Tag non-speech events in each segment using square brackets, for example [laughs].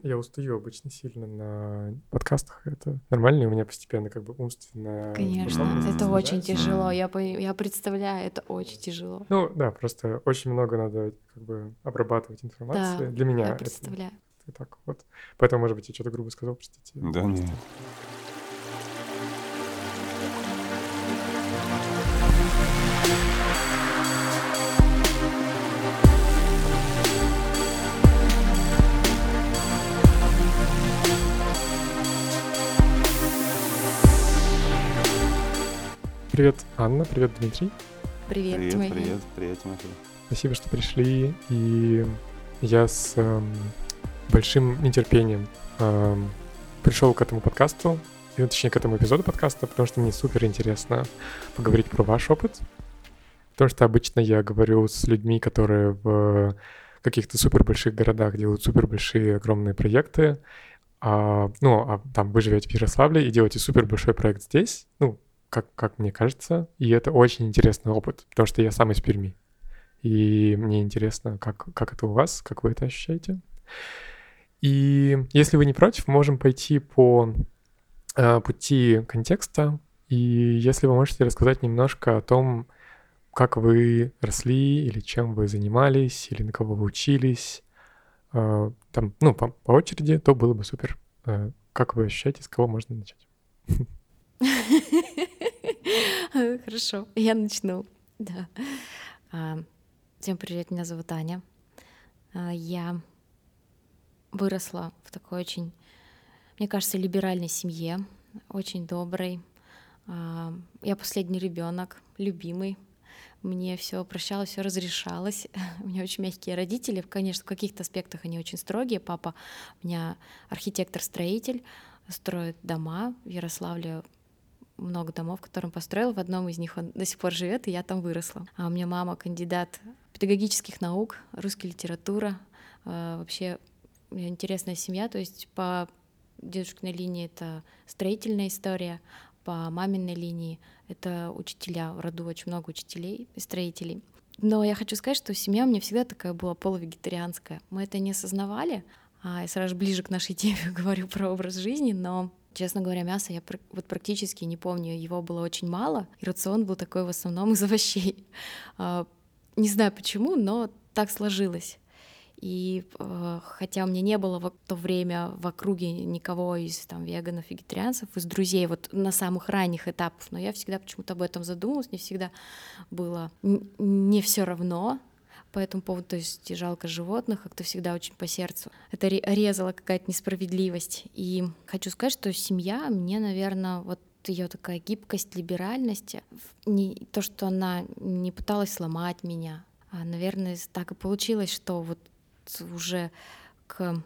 Я устаю обычно сильно на подкастах. Это нормально, и у меня постепенно как бы умственная... Конечно, это очень тяжело. Я, я представляю, это очень тяжело. Ну да, просто очень много надо как бы обрабатывать информации. Да, Для меня я представляю. Это, так вот. Поэтому, может быть, я что-то грубо сказал, простите. Да нет. Привет, Анна, привет, Дмитрий. Привет, Привет, Тимофей. привет, привет, Тимофей. Спасибо, что пришли. И я с эм, большим нетерпением эм, пришел к этому подкасту, и, точнее, к этому эпизоду подкаста, потому что мне супер интересно поговорить про ваш опыт. Потому что обычно я говорю с людьми, которые в каких-то супер больших городах делают супер большие огромные проекты. А, ну, а там вы живете в Ярославле и делаете супер большой проект здесь, ну, как, как мне кажется, и это очень интересный опыт, потому что я сам из Перми. И мне интересно, как, как это у вас, как вы это ощущаете. И если вы не против, можем пойти по э, пути контекста. И если вы можете рассказать немножко о том, как вы росли, или чем вы занимались, или на кого вы учились, э, там, ну, по, по очереди, то было бы супер. Э, как вы ощущаете, с кого можно начать? [laughs] [laughs] Хорошо, я начну. Да. А, всем привет, меня зовут Аня. А, я выросла в такой очень, мне кажется, либеральной семье, очень доброй. А, я последний ребенок, любимый. Мне все прощалось, все разрешалось. [laughs] У меня очень мягкие родители. Конечно, в каких-то аспектах они очень строгие. Папа у меня архитектор-строитель, строит дома в Ярославле много домов, которые он построил. В одном из них он до сих пор живет, и я там выросла. А у меня мама кандидат педагогических наук, русская литература. А, вообще интересная семья, то есть по дедушкиной линии это строительная история, по маминой линии это учителя, в роду очень много учителей и строителей. Но я хочу сказать, что семья у меня всегда такая была полувегетарианская. Мы это не осознавали, а я сразу ближе к нашей теме [laughs] говорю про образ жизни, но Честно говоря, мясо я вот практически не помню, его было очень мало, и рацион был такой в основном из овощей. [laughs] А, не знаю почему, но так сложилось. И э, хотя у меня не было в то время в округе никого из там веганов, вегетарианцев, из друзей вот на самых ранних этапах, но я всегда почему-то об этом задумалась, мне всегда было не все равно, по этому поводу, то есть жалко животных, как-то всегда очень по сердцу. Это резала какая-то несправедливость. И хочу сказать, что семья мне, наверное, вот ее такая гибкость, либеральность, не, то, что она не пыталась сломать меня, а, наверное, так и получилось, что вот уже к,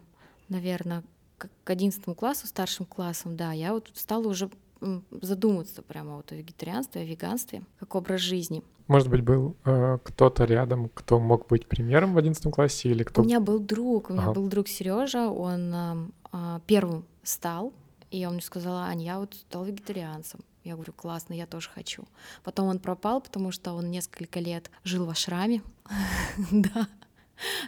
наверное, к одиннадцатому классу, старшим классом, да, я вот стала уже задумываться прямо вот о вегетарианстве, о веганстве, как образ жизни. Может быть, был э, кто-то рядом, кто мог быть примером в одиннадцатом классе или кто? У меня был друг, у меня ага. был друг Сережа, он э, первым стал, и он мне сказал, Аня, я вот стал вегетарианцем. Я говорю, классно, я тоже хочу. Потом он пропал, потому что он несколько лет жил в ашраме. [laughs] да.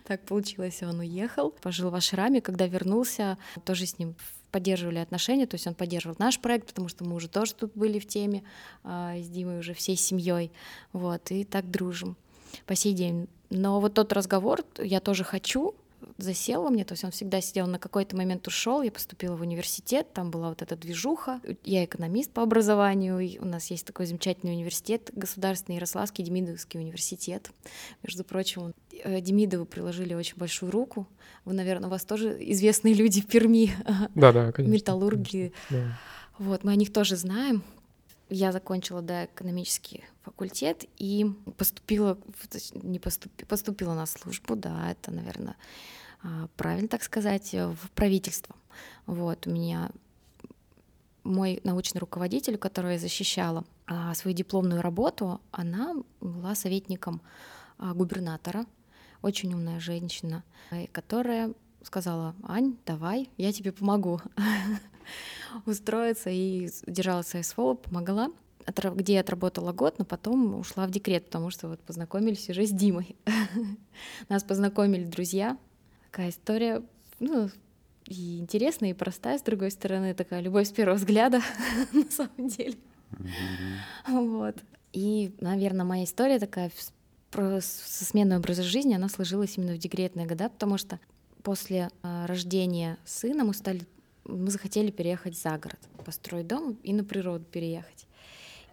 Так получилось, он уехал, пожил в ашраме, когда вернулся, тоже с ним поддерживали отношения, то есть он поддерживал наш проект, потому что мы уже тоже тут были в теме э, с Димой уже всей семьей, вот, и так дружим по сей день. Но вот тот разговор я тоже хочу, засел во мне, то есть он всегда сидел, на какой-то момент ушел, я поступила в университет, там была вот эта движуха, я экономист по образованию, и у нас есть такой замечательный университет, государственный Ярославский Демидовский университет, между прочим, э, Демидовы приложили очень большую руку, вы, наверное, у вас тоже известные люди в Перми, да, да, конечно, металлурги, конечно, да. вот, мы о них тоже знаем, я закончила да, экономический факультет и поступила, не поступила, поступила на службу, да, это, наверное, а, правильно так сказать, в правительство. Вот, у меня мой научный руководитель, которого я защищала а, свою дипломную работу, она была советником а, губернатора, очень умная женщина, которая сказала, Ань, давай, я тебе помогу [laughs] [laughs] устроиться и держала свое слово, помогла где я отработала год, но потом ушла в декрет, потому что вот познакомились уже с Димой. [laughs] Нас познакомили друзья. Такая история, ну, и интересная, и простая, с другой стороны, такая любовь с первого взгляда, [laughs] на самом деле. Вот. И, наверное, моя история такая со сменой образа жизни, она сложилась именно в декретные года, потому что после э, рождения сына мы стали, мы захотели переехать за город, построить дом и на природу переехать.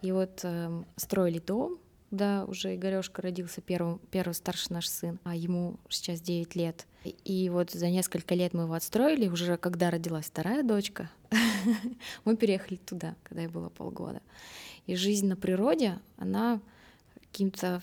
И вот э, строили дом, когда уже Игорёшка родился первым, первый старший наш сын, а ему сейчас 9 лет. И вот за несколько лет мы его отстроили, уже когда родилась вторая дочка, [laughs] мы переехали туда, когда ей было полгода. И жизнь на природе, она каким-то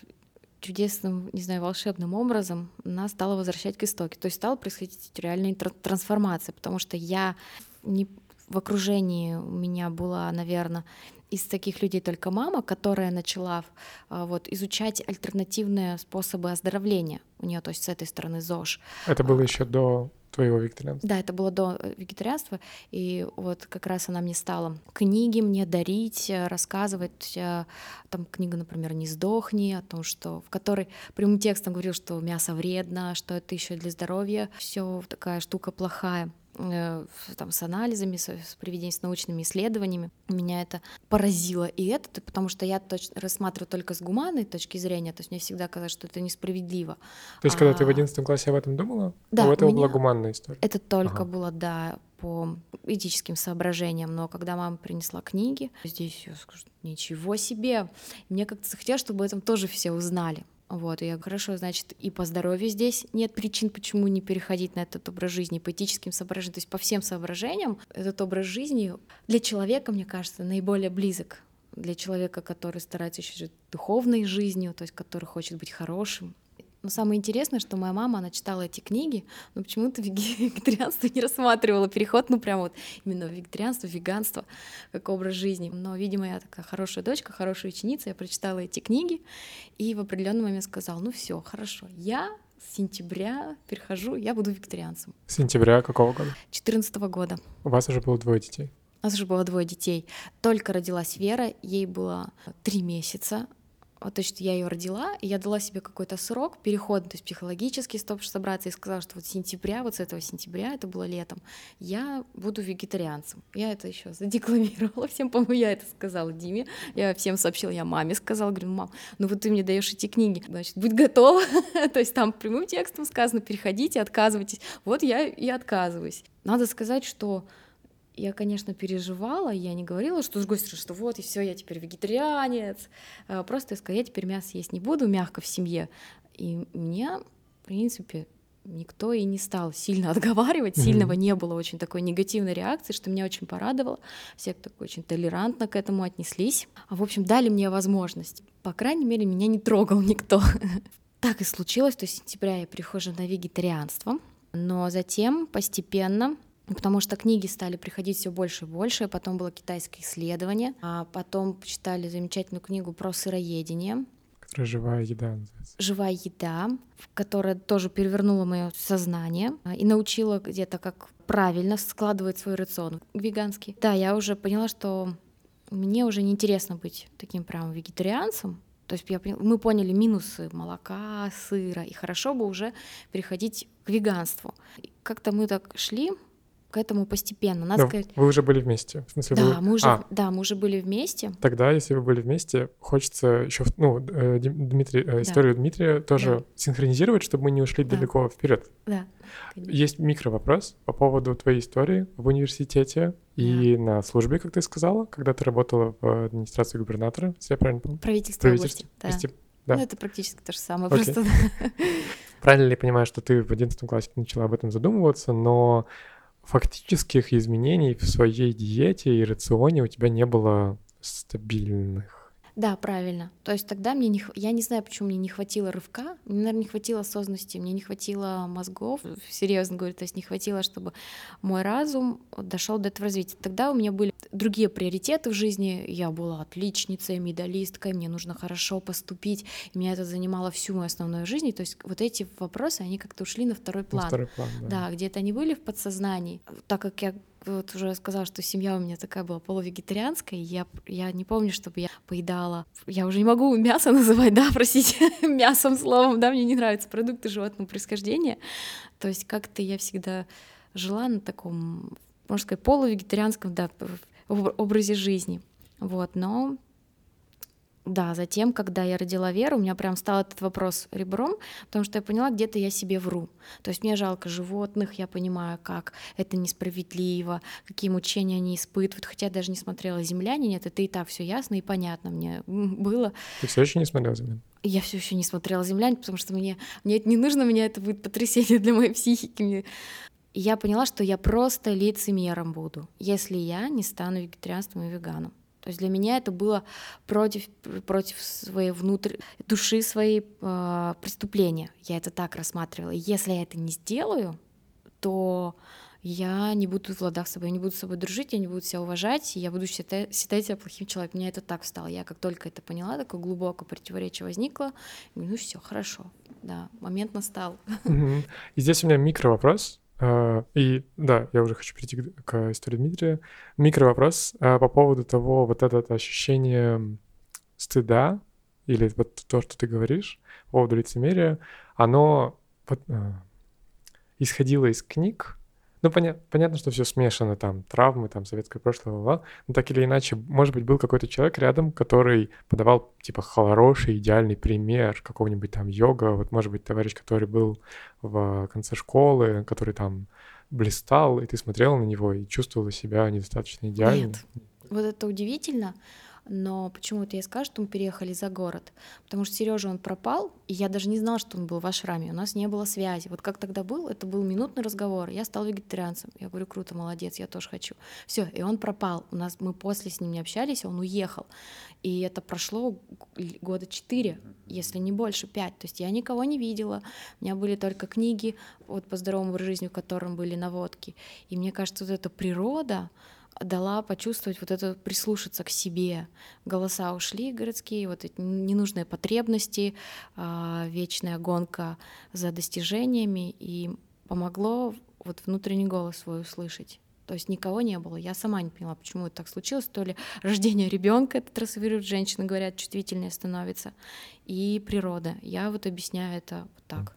чудесным, не знаю, волшебным образом нас стала возвращать к истоке. То есть стала происходить реальная трансформация, потому что я не в окружении у меня была, наверное, из таких людей только мама, которая начала а, вот, изучать альтернативные способы оздоровления. У нее, то есть с этой стороны ЗОЖ. Это было еще до твоего вегетарианства? Да, это было до э, вегетарианства, и вот как раз она мне стала книги мне дарить, э, рассказывать, э, там книга, например, «Не сдохни», о том, что в которой прямым текстом говорил, что мясо вредно, что это еще для здоровья, все такая штука плохая. Э, там, с анализами, с, с приведением, с научными исследованиями. Меня это поразило. И это потому, что я точно рассматриваю только с гуманной точки зрения, то есть мне всегда казалось, что это несправедливо. То есть, а... когда ты в 11 классе об этом думала, да, у этого меня... была гуманная история? Это только ага. было, да, по этическим соображениям, но когда мама принесла книги, здесь я скажу, ничего себе, мне как-то захотелось, чтобы об этом тоже все узнали. Вот, и я хорошо, значит, и по здоровью здесь нет причин, почему не переходить на этот образ жизни, по этическим соображениям, то есть по всем соображениям. Этот образ жизни для человека, мне кажется, наиболее близок. Для человека, который старается еще духовной жизнью, то есть который хочет быть хорошим, но самое интересное, что моя мама, она читала эти книги, но почему-то вегетарианство не рассматривала переход, ну прям вот именно вегетарианство, веганство как образ жизни. Но, видимо, я такая хорошая дочка, хорошая ученица, я прочитала эти книги и в определенный момент сказала, ну все, хорошо, я с сентября перехожу, я буду вегетарианцем. С сентября какого года? 14 года. У вас уже было двое детей? У нас уже было двое детей. Только родилась Вера, ей было три месяца то есть я ее родила, и я дала себе какой-то срок перехода, то есть психологически, чтобы собраться, и сказала, что вот сентября, вот с этого сентября, это было летом, я буду вегетарианцем. Я это еще задекламировала всем, по-моему, я это сказала Диме, я всем сообщила, я маме сказала, говорю, мам, ну вот ты мне даешь эти книги, значит, будь готова, [laughs] то есть там прямым текстом сказано, переходите, отказывайтесь, вот я и отказываюсь. Надо сказать, что я, конечно, переживала, я не говорила, что с стороны, что вот, и все, я теперь вегетарианец. А, просто я сказала, я теперь мясо есть не буду, мягко в семье. И мне, в принципе, никто и не стал сильно [laughs] отговаривать, mm-hmm. сильного не было очень такой негативной реакции, что меня очень порадовало. Все так очень толерантно к этому отнеслись. А, в общем, дали мне возможность. По крайней мере, меня не трогал никто. [laughs] так и случилось, то есть сентября я прихожу на вегетарианство, но затем постепенно потому что книги стали приходить все больше и больше, потом было китайское исследование, а потом почитали замечательную книгу про сыроедение. Которая «Живая еда» называется. «Живая еда», которая тоже перевернула мое сознание а, и научила где-то, как правильно складывать свой рацион веганский. Да, я уже поняла, что мне уже неинтересно быть таким прям вегетарианцем, то есть я, мы поняли минусы молока, сыра, и хорошо бы уже переходить к веганству. Как-то мы так шли, к этому постепенно. Надо сказать... Вы уже были вместе? В смысле, да, вы... мы уже, а. да, мы уже были вместе. Тогда, если вы были вместе, хочется еще, ну, э, Дмитрий, э, историю да. Дмитрия тоже да. синхронизировать, чтобы мы не ушли да. далеко вперед. Да. Конечно. Есть микро вопрос по поводу твоей истории в университете да. и на службе, как ты сказала, когда ты работала в администрации губернатора, если я правильно помню? Правительство, Правительство области, да. Да. Ну, это практически то же самое, okay. просто. Правильно ли я понимаю, что ты в 11 классе начала об этом задумываться, но фактических изменений в своей диете и рационе у тебя не было стабильных. Да, правильно. То есть тогда мне не... Я не знаю, почему мне не хватило рывка. Мне, наверное, не хватило осознанности, мне не хватило мозгов, серьезно говорю, то есть не хватило, чтобы мой разум дошел до этого развития. Тогда у меня были другие приоритеты в жизни. Я была отличницей, медалисткой, мне нужно хорошо поступить. И меня это занимало всю мою основную жизнь. То есть вот эти вопросы, они как-то ушли на второй план. На второй план, да. Да, где-то они были в подсознании. Так как я вот уже сказала, что семья у меня такая была полувегетарианская, я, я не помню, чтобы я поедала... Я уже не могу мясо [laughs] называть, да, простите, [laughs] мясом словом, да, мне не нравятся продукты животного происхождения. То есть как-то я всегда жила на таком, можно сказать, полувегетарианском да, образе жизни. Вот, но да, затем, когда я родила Веру, у меня прям стал этот вопрос ребром, потому что я поняла, где-то я себе вру. То есть мне жалко животных, я понимаю, как это несправедливо, какие мучения они испытывают, хотя я даже не смотрела «Земляне», нет, это и так все ясно и понятно мне было. Ты все еще не смотрела «Земляне»? Я все еще не смотрела «Земляне», потому что мне, мне это не нужно, мне это будет потрясение для моей психики. Мне... И я поняла, что я просто лицемером буду, если я не стану вегетарианством и веганом. То есть для меня это было против, против своей внутренней души, своей э, преступления. Я это так рассматривала. Если я это не сделаю, то я не буду в ладах с собой, я не буду с собой дружить, я не буду себя уважать, и я буду считать, считать себя плохим человеком. Меня это так встало. Я как только это поняла, такое глубокое противоречие возникло, ну все, хорошо, да, момент настал. И здесь у меня микро вопрос. А, и да, я уже хочу перейти к истории Дмитрия. Микро вопрос а, по поводу того, вот это ощущение стыда, или вот то, что ты говоришь по поводу лицемерия, оно вот, а, исходило из книг, ну, поня- понятно, что все смешано, там, травмы, там, советское прошлое, ла но так или иначе, может быть, был какой-то человек рядом, который подавал, типа, хороший, идеальный пример какого-нибудь там йога, вот, может быть, товарищ, который был в конце школы, который там блистал, и ты смотрела на него и чувствовала себя недостаточно идеально. Нет, вот это удивительно, но почему-то я скажу, что мы переехали за город, потому что Сережа он пропал, и я даже не знала, что он был в Ашраме, у нас не было связи. Вот как тогда был, это был минутный разговор, я стал вегетарианцем, я говорю, круто, молодец, я тоже хочу. Все, и он пропал, у нас мы после с ним не общались, он уехал, и это прошло года четыре, если не больше, пять, то есть я никого не видела, у меня были только книги вот по здоровому жизни, в котором были наводки, и мне кажется, вот эта природа, дала почувствовать вот это, прислушаться к себе. Голоса ушли городские, вот эти ненужные потребности, а, вечная гонка за достижениями, и помогло вот внутренний голос свой услышать. То есть никого не было. Я сама не поняла, почему это так случилось. То ли рождение ребенка это трассирует, женщины говорят, чувствительнее становится, и природа. Я вот объясняю это вот так.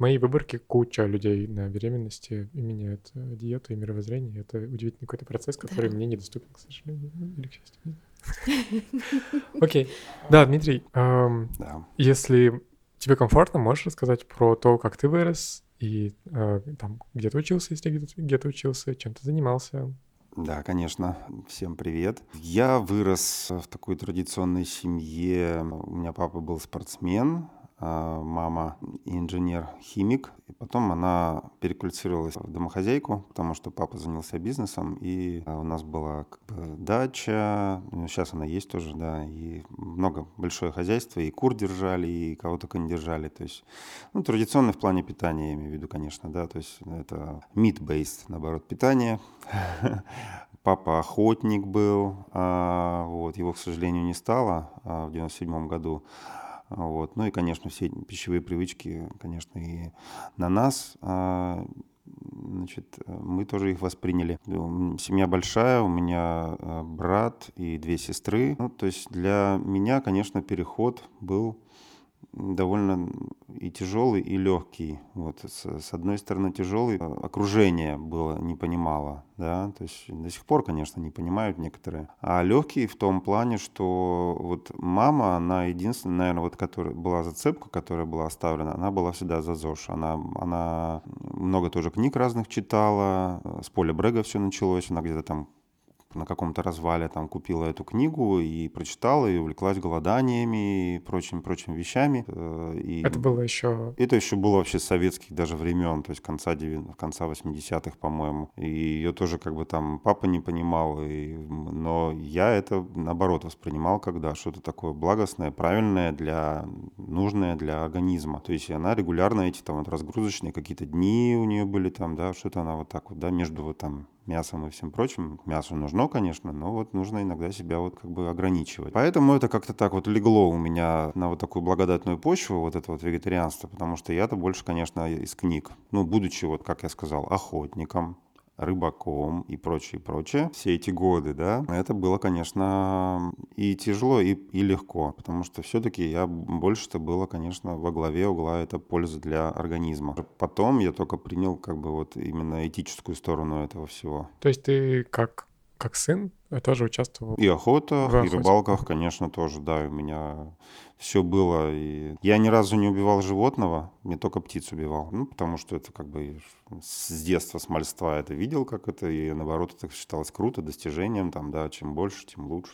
В моей выборке куча людей на беременности и меняют э, диету и мировоззрение. Это удивительный какой-то процесс, который да. мне недоступен, к сожалению, ну, или к счастью. [laughs] Окей. Да, Дмитрий, если тебе комфортно, можешь рассказать про то, как ты вырос и э, там, где ты учился, если где ты учился, чем ты занимался, да, конечно. Всем привет. Я вырос в такой традиционной семье. У меня папа был спортсмен, мама инженер-химик. И потом она переквалифицировалась в домохозяйку, потому что папа занялся бизнесом, и а, у нас была как бы дача, сейчас она есть тоже, да, и много, большое хозяйство, и кур держали, и кого только не держали. То есть, ну, традиционно в плане питания, я имею в виду, конечно, да, то есть это meat-based, наоборот, питание. [laughs] Папа охотник был, а, вот, его, к сожалению, не стало в 97 году. Вот. Ну и, конечно, все пищевые привычки, конечно, и на нас а, значит, мы тоже их восприняли. Семья большая, у меня а, брат и две сестры. Ну, то есть для меня, конечно, переход был довольно и тяжелый, и легкий. Вот с, с одной стороны тяжелый, а, окружение было не понимало, да, то есть до сих пор, конечно, не понимают некоторые. А легкий в том плане, что вот мама, она единственная, наверное, вот которая была зацепка, которая была оставлена, она была всегда за ЗОЖ. Она, она много тоже книг разных читала, с поля Брега все началось, она где-то там на каком-то развале там купила эту книгу и прочитала, и увлеклась голоданиями и прочими вещами. Э, и это было еще... Это еще было вообще советских даже времен, то есть конца, 9... конца 80-х, по-моему. И ее тоже как бы там папа не понимал, и... но я это наоборот воспринимал, когда что-то такое благостное, правильное, для... нужное для организма. То есть она регулярно эти там вот разгрузочные какие-то дни у нее были там, да, что-то она вот так вот, да, между вот там мясом и всем прочим. Мясо нужно, конечно, но вот нужно иногда себя вот как бы ограничивать. Поэтому это как-то так вот легло у меня на вот такую благодатную почву, вот это вот вегетарианство, потому что я-то больше, конечно, из книг. Ну, будучи вот, как я сказал, охотником, рыбаком и прочее, прочее, все эти годы, да, это было, конечно, и тяжело, и, и легко, потому что все-таки я больше-то было, конечно, во главе угла это польза для организма. Потом я только принял как бы вот именно этическую сторону этого всего. То есть ты как как сын тоже участвовал? И охота, и рыбалках, конечно, тоже, да, у меня все было. И я ни разу не убивал животного, не только птиц убивал. Ну, потому что это как бы с детства, с мальства это видел, как это, и наоборот, это считалось круто, достижением, там, да, чем больше, тем лучше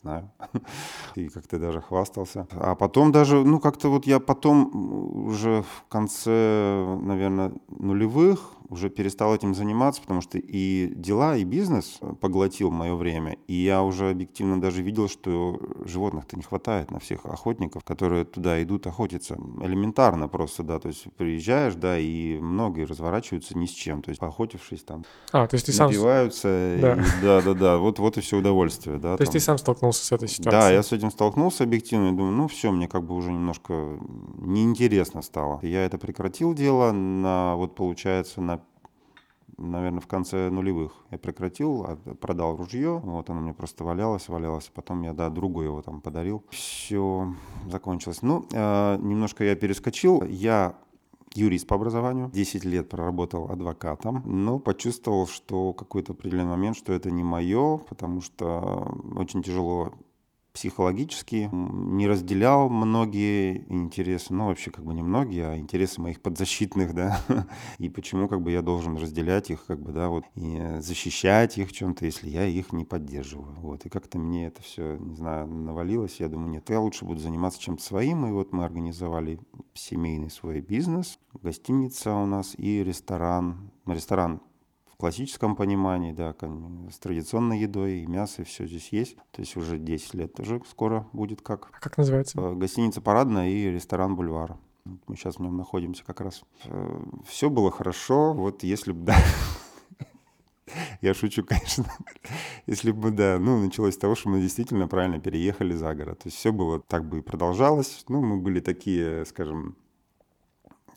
знаю, [laughs] и как-то даже хвастался. А потом даже, ну, как-то вот я потом уже в конце, наверное, нулевых уже перестал этим заниматься, потому что и дела, и бизнес поглотил мое время. И я уже объективно даже видел, что животных-то не хватает на всех охотников, которые туда идут охотиться. Элементарно просто, да. То есть приезжаешь, да, и многие разворачиваются ни с чем. То есть поохотившись там, а, то есть ты сам... напиваются. Да. И, да, да, да. Вот, вот и все удовольствие, да. То там. есть ты сам столкнулся с этой ситуацией? Да, я с этим столкнулся объективно и думаю, ну все, мне как бы уже немножко неинтересно стало. Я это прекратил дело на, вот получается, на наверное, в конце нулевых. Я прекратил, а, продал ружье, вот оно мне просто валялось, валялось, потом я, да, другу его там подарил. Все закончилось. Ну, э, немножко я перескочил. Я юрист по образованию, 10 лет проработал адвокатом, но почувствовал, что какой-то определенный момент, что это не мое, потому что очень тяжело психологически, не разделял многие интересы, ну вообще как бы не многие, а интересы моих подзащитных, да, [laughs] и почему как бы я должен разделять их, как бы, да, вот, и защищать их чем-то, если я их не поддерживаю, вот, и как-то мне это все, не знаю, навалилось, я думаю, нет, я лучше буду заниматься чем-то своим, и вот мы организовали семейный свой бизнес, гостиница у нас и ресторан, ресторан классическом понимании, да, с традиционной едой, и мясо, и все здесь есть. То есть уже 10 лет тоже скоро будет как. А как называется? Э, гостиница «Парадная» и ресторан «Бульвар». Мы сейчас в нем находимся как раз. Э, все было хорошо, вот если бы, да, [laughs] я шучу, конечно. Если бы, да, ну, началось с того, что мы действительно правильно переехали за город. То есть все было так бы и продолжалось. Ну, мы были такие, скажем,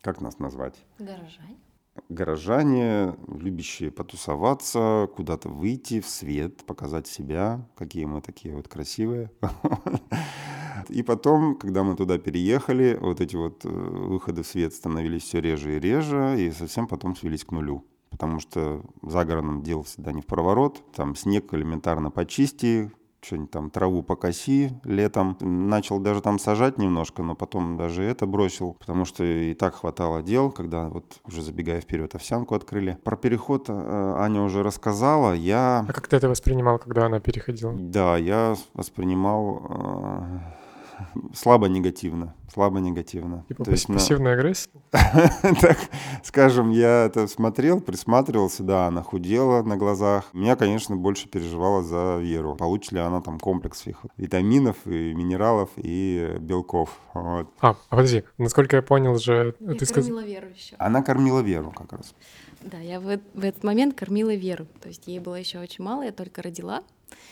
как нас назвать? Горожане горожане, любящие потусоваться, куда-то выйти в свет, показать себя, какие мы такие вот красивые. [laughs] И потом, когда мы туда переехали, вот эти вот э, выходы в свет становились все реже и реже, и совсем потом свелись к нулю. Потому что за городом дел всегда не в проворот, там снег элементарно почисти, что-нибудь там траву покоси летом. Начал даже там сажать немножко, но потом даже это бросил, потому что и так хватало дел, когда вот уже забегая вперед овсянку открыли. Про переход э, Аня уже рассказала. Я... А как ты это воспринимал, когда она переходила? Да, я воспринимал э, слабо негативно. Слабо негативно. Типа То есть, пассивная на... агрессия? [laughs] так, скажем, я это смотрел, присматривался, да, она худела на глазах. Меня, конечно, больше переживала за Веру. Получит ли она там комплекс всех витаминов, и минералов, и белков. Вот. А, подожди, насколько я понял же... Я ты кормила сказ... Веру еще. Она кормила Веру как раз. Да, я в, в этот момент кормила Веру. То есть ей было еще очень мало, я только родила.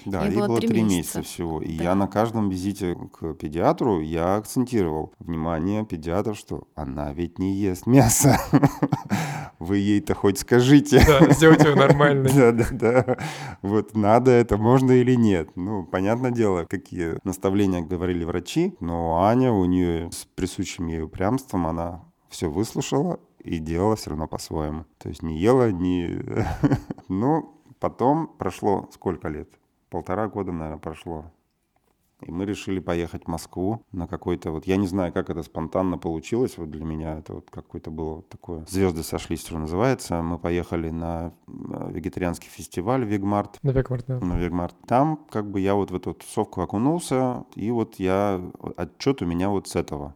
Да, ей, ей было три месяца. месяца всего. И да. я на каждом визите к педиатру я акцентировал внимание педиатра, что она ведь не ест мясо. [laughs] Вы ей-то хоть скажите. Да, сделайте ее нормально. [laughs] Да, да, да. Вот надо это, можно или нет. Ну, понятное дело, какие наставления говорили врачи, но Аня у нее с присущим ей упрямством, она все выслушала и делала все равно по-своему. То есть не ела, не... [laughs] Ну, потом прошло сколько лет? Полтора года, наверное, прошло. И мы решили поехать в Москву на какой-то вот, я не знаю, как это спонтанно получилось, вот для меня это вот какое-то было вот такое, звезды сошлись, что называется. Мы поехали на э, вегетарианский фестиваль Вегмарт. На Вегмарт, да. На Вегмарт. Там как бы я вот в эту тусовку окунулся, и вот я, отчет у меня вот с этого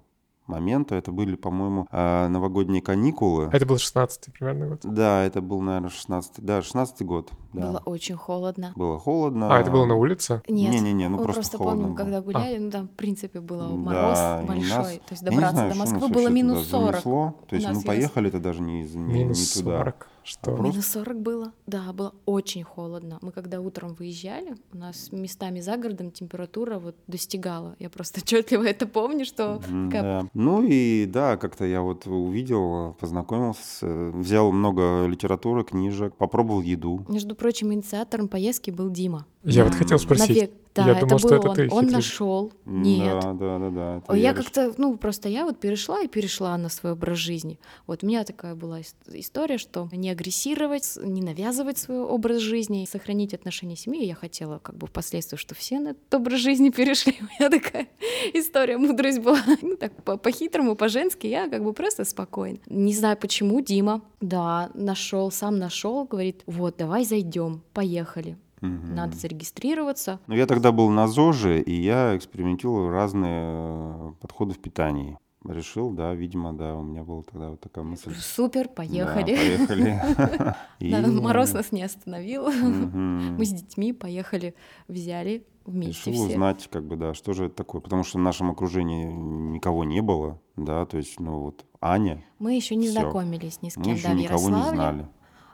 момента. Это были, по-моему, а, новогодние каникулы. Это был 16-й примерно год? Да, это был, наверное, 16-й. Да, 16-й год. Да. Было очень холодно. Было холодно. А, это было на улице? Нет. Не-не-не, ну Мы просто, просто холодно помним, было. когда гуляли, а. ну там, в принципе, было мороз да, большой. Нас... То есть добраться знаю, до Москвы было минус 40. То есть мы поехали, это даже не, не, минус не туда. 40. Что... Минус 40 было. Да, было очень холодно. Мы когда утром выезжали, у нас местами за городом температура вот достигала. Я просто [laughs] отчетливо это помню, что да. Ну и да, как-то я вот увидел, познакомился, взял много литературы, книжек, попробовал еду. Между прочим, инициатором поездки был Дима. Я вот М. хотел спросить. Навек. Да, Я это думал, что был это он. ты Он нашел. Нет. Да, да, да, да. это Я реш- как-то, ну, просто я вот перешла и перешла на свой образ жизни. Вот у меня такая была ис- история, что не агрессировать, не навязывать свой образ жизни, сохранить отношения с семьей. Я хотела как бы впоследствии, что все на этот образ жизни перешли. [laughs] У меня такая история, мудрость была. [laughs] Ну, так по- по-хитрому, по-женски, я как бы просто спокойно. Не знаю почему, Дима, да, нашел, сам нашел, говорит, вот, давай зайдем, поехали. Мгм. Надо зарегистрироваться. Ну, я тогда был на ЗОЖе, и я экспериментировал разные э, подходы в питании. Решил, да, видимо, да, у меня была тогда вот такая мысль. Супер, Да, поехали. поехали. [laughs] И- Да, Мороз нас не остановил. Мы с детьми поехали, взяли вместе Решил все. узнать, как бы, да, что же это такое. Потому что в нашем окружении никого не было, да, то есть, ну вот, Аня, Мы еще не Всё. знакомились ни с кем, еще да, в никого не знали.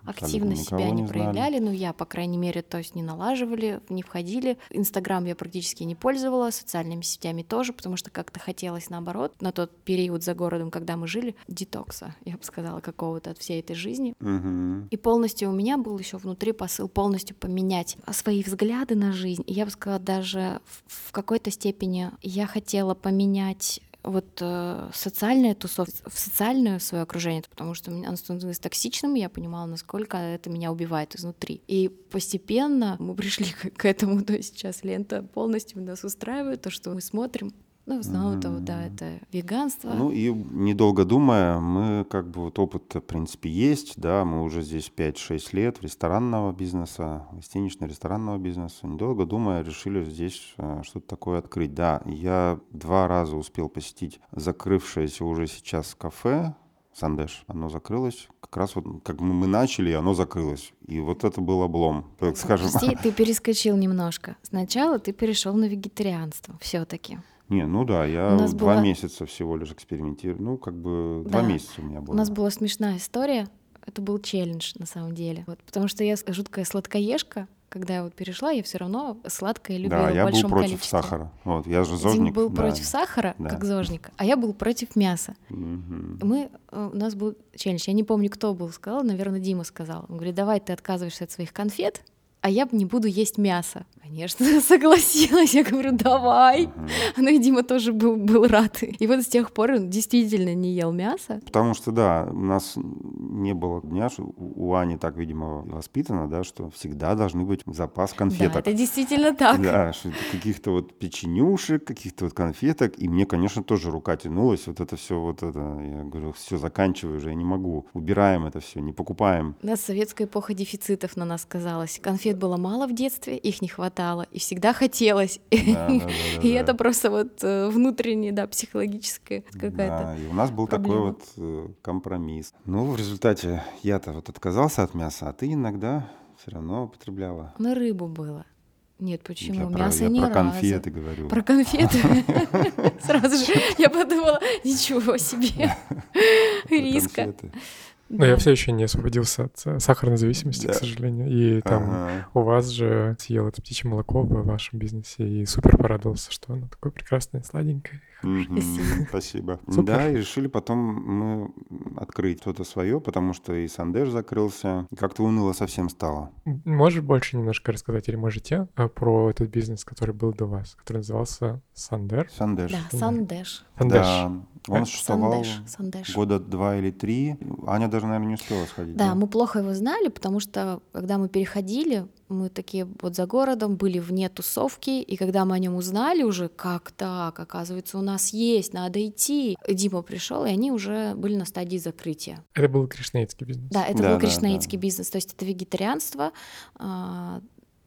Активно себя не не знали. проявляли, ну я, по крайней мере, то есть не налаживали, не входили. Инстаграм я практически не пользовалась, социальными сетями тоже, потому что как-то хотелось наоборот, на тот период за городом, когда мы жили, детокса, я бы сказала, какого-то от всей этой жизни. Мгм. И полностью у меня был еще внутри посыл полностью поменять свои взгляды на жизнь. И я бы сказала, даже в какой-то степени я хотела поменять вот э, социальная тусовка, в социальное свое окружение, потому что оно становилось токсичным, и я понимала, насколько это меня убивает изнутри. И постепенно мы пришли [laughs] к, к этому, то есть сейчас лента полностью нас устраивает, то, что мы смотрим. Ну, в основном это, вот, да, это веганство. Ну и недолго думая, мы как бы вот опыт, в принципе, есть, да, мы уже здесь 5-6 лет ресторанного бизнеса, гостинично-ресторанного бизнеса. Недолго думая, решили здесь э, что-то такое открыть. Да, я два раза успел посетить закрывшееся уже сейчас кафе, Сандеш, оно закрылось. Как раз вот как мы начали, оно закрылось. И вот это был облом, так скажем. Прости, ты перескочил немножко. Сначала ты перешел на вегетарианство все-таки. Не, ну да, я два была- месяца всего лишь экспериментирую. Ну, как бы два Да. месяца у меня было. У нас была смешная история. Это был челлендж на самом деле. Вот, потому что я жуткая сладкоежка. Когда я вот перешла, я все равно сладкое любила Да, в я был большом против количестве. сахара. Вот, я же Дим зожник. был да. против сахара, Да. как зожник, а я был против мяса. Мгм. Мы, э, у нас был челлендж. Я не помню, кто был, сказал, наверное, Дима сказал. Он говорит, давай ты отказываешься от своих конфет, а я не буду есть мясо. Конечно, [laughs] согласилась. Я говорю, давай. Ну и Дима тоже был, был рад. И вот с тех пор он действительно не ел мясо. Потому что, да, у нас не было дня, что у Ани так, видимо, воспитано, да, что всегда должны быть запас Да, конфеток. это действительно так. Да, каких-то вот печенюшек, каких-то вот конфеток. И мне, конечно, тоже рука тянулась. Вот это все, вот это. Я говорю, все, заканчиваю уже, я не могу. Убираем это все, не покупаем. У нас советская эпоха дефицитов на нас сказалась. Конфет было мало в детстве, их не хватало, и всегда хотелось. [laughs] И это просто вот э, внутренняя, да, психологическая какая-то. Да, и у нас был такой вот э, компромисс. Ну, в результате я-то вот отказался от мяса, а ты иногда все равно употребляла. Но рыбу было. Нет, почему? Я про, Мясо я ни про разу. конфеты говорю. Про конфеты. [laughs] Сразу же я подумала, ничего себе. Про Риска. Но я Да. все еще не освободился от э, сахарной зависимости, Да. к сожалению. И там Ага. у вас же съел это птичье молоко в вашем бизнесе и супер порадовался, что оно такое прекрасное, сладенькое. Спасибо. Да, и решили потом мы открыть что-то свое, потому что и Сандеш закрылся. и Как-то уныло совсем стало. Можешь больше немножко рассказать или можете э, про этот бизнес, который был до вас, который назывался Сандер? Сандеш. Да, Сандеш. Сандеш. Да, он существовал Сандеш. Сандеш. года два или три. Аня даже, наверное, не успела сходить. Да, мы плохо его знали, потому что когда мы переходили, мы такие вот за городом были вне тусовки, и когда мы о нем узнали уже, как так, оказывается, у нас есть, надо идти. Дима пришел, и они уже были на стадии закрытия. Это был кришнаитский бизнес. Да, это Да, был да, кришнаитский да. бизнес, то есть это вегетарианство, а,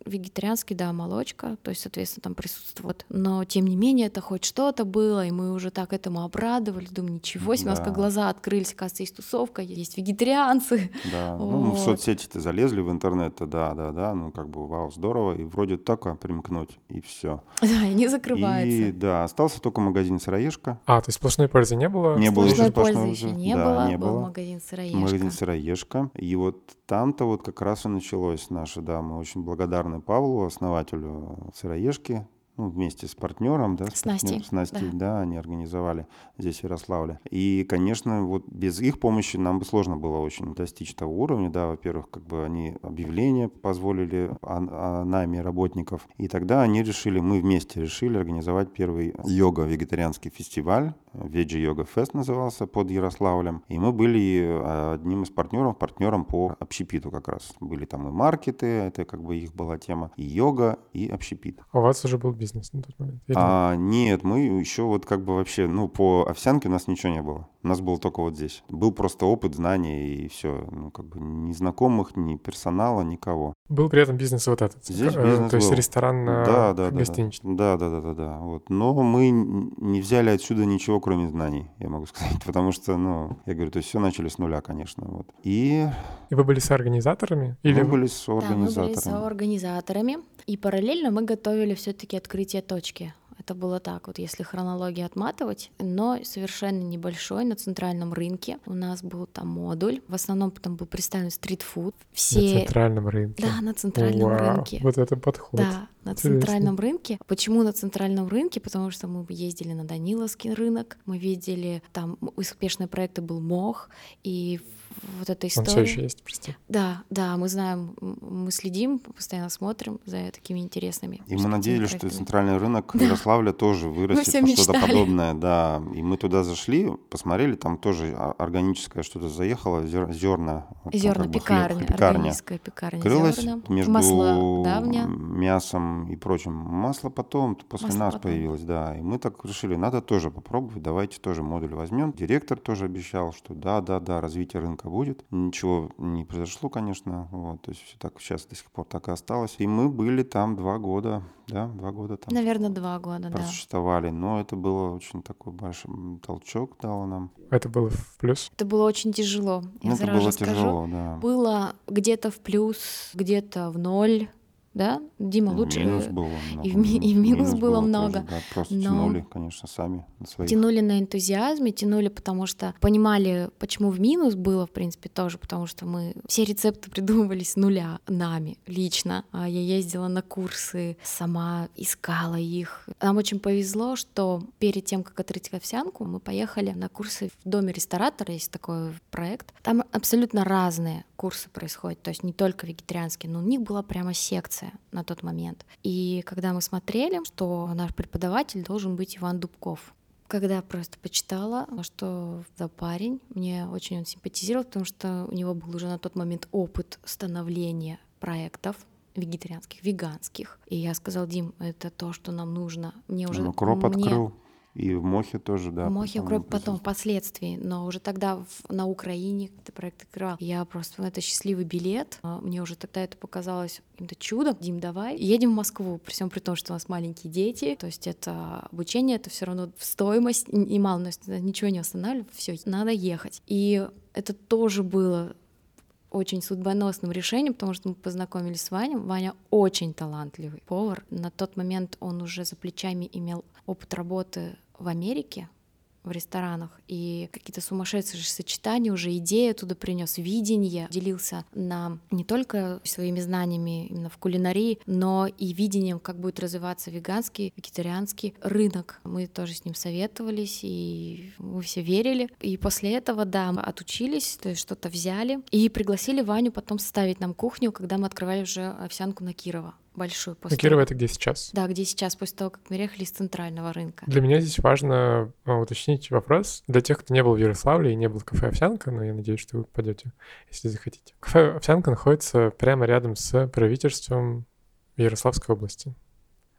вегетарианский, да, молочка, то есть, соответственно, там присутствует. Но, тем не менее, это хоть что-то было, и мы уже так этому обрадовались. Думаю, ничего себе, да. у нас как глаза открылись, оказывается, есть тусовка, есть вегетарианцы. Да, вот. [laughs] ну, мы в соцсети-то залезли в интернет-то, да, да, да, ну, как бы, вау, здорово, и вроде только примкнуть, и все. [laughs] Да, и не закрывается. И, да, остался только магазин «Сыроежка». А, то есть сплошной пользы не было? Не было еще сплошной пользы еще не да, было, не был было. магазин «Сыроежка». Магазин «Сыроежка», и вот там-то вот как раз и началось наше, да, мы очень благодарны Павлу, основателю «Сыроежки», ну, вместе с партнером, да, с, Настей, с Настей, да. да, они организовали здесь в Ярославле. И, конечно, вот без их помощи нам бы сложно было очень достичь того уровня, да, во-первых, как бы они объявления позволили о, о найме работников, и тогда они решили, мы вместе решили организовать первый йога-вегетарианский фестиваль, Veggie Yoga Fest назывался, под Ярославлем, и мы были э, одним из партнеров, партнером по общепиту как раз. Были там и маркеты, это как бы их была тема, и йога, и общепит. А у вас уже был бизнес на тот момент? Или... А, нет, мы еще вот как бы вообще, ну, по овсянке у нас ничего не было. У нас было только вот здесь. Был просто опыт, знания и все. Ну, как бы ни знакомых, ни персонала, никого. Был при этом бизнес вот этот. Здесь э, бизнес То есть был. ресторан да, да, гостиничный. Да, да, да, да, да. Вот. Но мы не взяли отсюда ничего, кроме знаний, я могу [laughs] сказать. Потому что, ну, я говорю, то есть все начали с нуля, конечно. Вот. И... И вы были с организаторами? Или... Мы были с организаторами. Да, мы были с организаторами. И параллельно мы готовили все-таки открытие точки. Это было так, вот если хронологию отматывать, но совершенно небольшой на центральном рынке. У нас был там модуль, в основном там был представлен стритфуд. Все... На центральном рынке? Да, на центральном Вау, рынке. Вот это подход. Да, на Интересно. центральном рынке. Почему на центральном рынке? Потому что мы ездили на Даниловский рынок, мы видели, там успешный проект был МОХ, и вот эта история. Он все еще есть, прости. Да, да, мы знаем, мы следим, постоянно смотрим за такими интересными. И мы надеялись, что центральный рынок [laughs] Ярославля тоже вырастет во что-то подобное, да. И мы туда зашли, посмотрели, там тоже органическое что-то заехало, зерна. Зерна, пекарня, органическая пекарня. Крылась зерна. между Масло давня. мясом и прочим. Масло потом, после Масло нас потом. появилось, да. И мы так решили, надо тоже попробовать, давайте тоже модуль возьмем. Директор тоже обещал, что да, да, да, развитие рынка будет. Ничего не произошло, конечно. Вот, то есть все так сейчас до сих пор так и осталось. И мы были там два года, да, два года там. Наверное, два года, да. Существовали, но это было очень такой большой толчок дало нам. Это было в плюс? Это было очень тяжело. Я это было скажу. тяжело, да. Было где-то в плюс, где-то в ноль да? Дима лучше. Минус было много. И в, ми- и в минус, минус было, было много. Тоже, да, просто но... тянули, конечно, сами на своих. Тянули на энтузиазме, тянули, потому что понимали, почему в минус было, в принципе, тоже, потому что мы все рецепты придумывали с нуля нами лично. А я ездила на курсы, сама искала их. Нам очень повезло, что перед тем, как открыть овсянку, мы поехали на курсы в доме ресторатора, есть такой проект. Там абсолютно разные курсы происходят, то есть не только вегетарианские, но у них была прямо секция на тот момент. И когда мы смотрели, что наш преподаватель должен быть Иван Дубков, когда просто почитала, что за парень, мне очень он симпатизировал, потому что у него был уже на тот момент опыт становления проектов вегетарианских, веганских. И я сказал, Дим, это то, что нам нужно. Мне уже... Ну, кроп мне... открыл. И в Мохе тоже, да. В Мохе потом, потом, впоследствии, но уже тогда в, на Украине этот проект играл. Я просто, это счастливый билет. А, мне уже тогда это показалось каким-то чудом. Дим, давай. Едем в Москву, при всем при том, что у нас маленькие дети. То есть это обучение, это все равно в стоимость и мало, но ничего не останавливает, все, надо ехать. И это тоже было очень судьбоносным решением, потому что мы познакомились с Ваней. Ваня очень талантливый повар. На тот момент он уже за плечами имел опыт работы в Америке, в ресторанах, и какие-то сумасшедшие сочетания, уже идеи оттуда принес, видение, делился на не только своими знаниями именно в кулинарии, но и видением, как будет развиваться веганский, вегетарианский рынок. Мы тоже с ним советовались, и мы все верили. И после этого, да, мы отучились, то есть что-то взяли, и пригласили Ваню потом ставить нам кухню, когда мы открывали уже овсянку на Кирова большую. После... Кирово это где сейчас? Да, где сейчас, после того, как мы ехали из центрального рынка. Для меня здесь важно а, уточнить вопрос. Для тех, кто не был в Ярославле и не был в кафе «Овсянка», но я надеюсь, что вы пойдете, если захотите. Кафе «Овсянка» находится прямо рядом с правительством Ярославской области.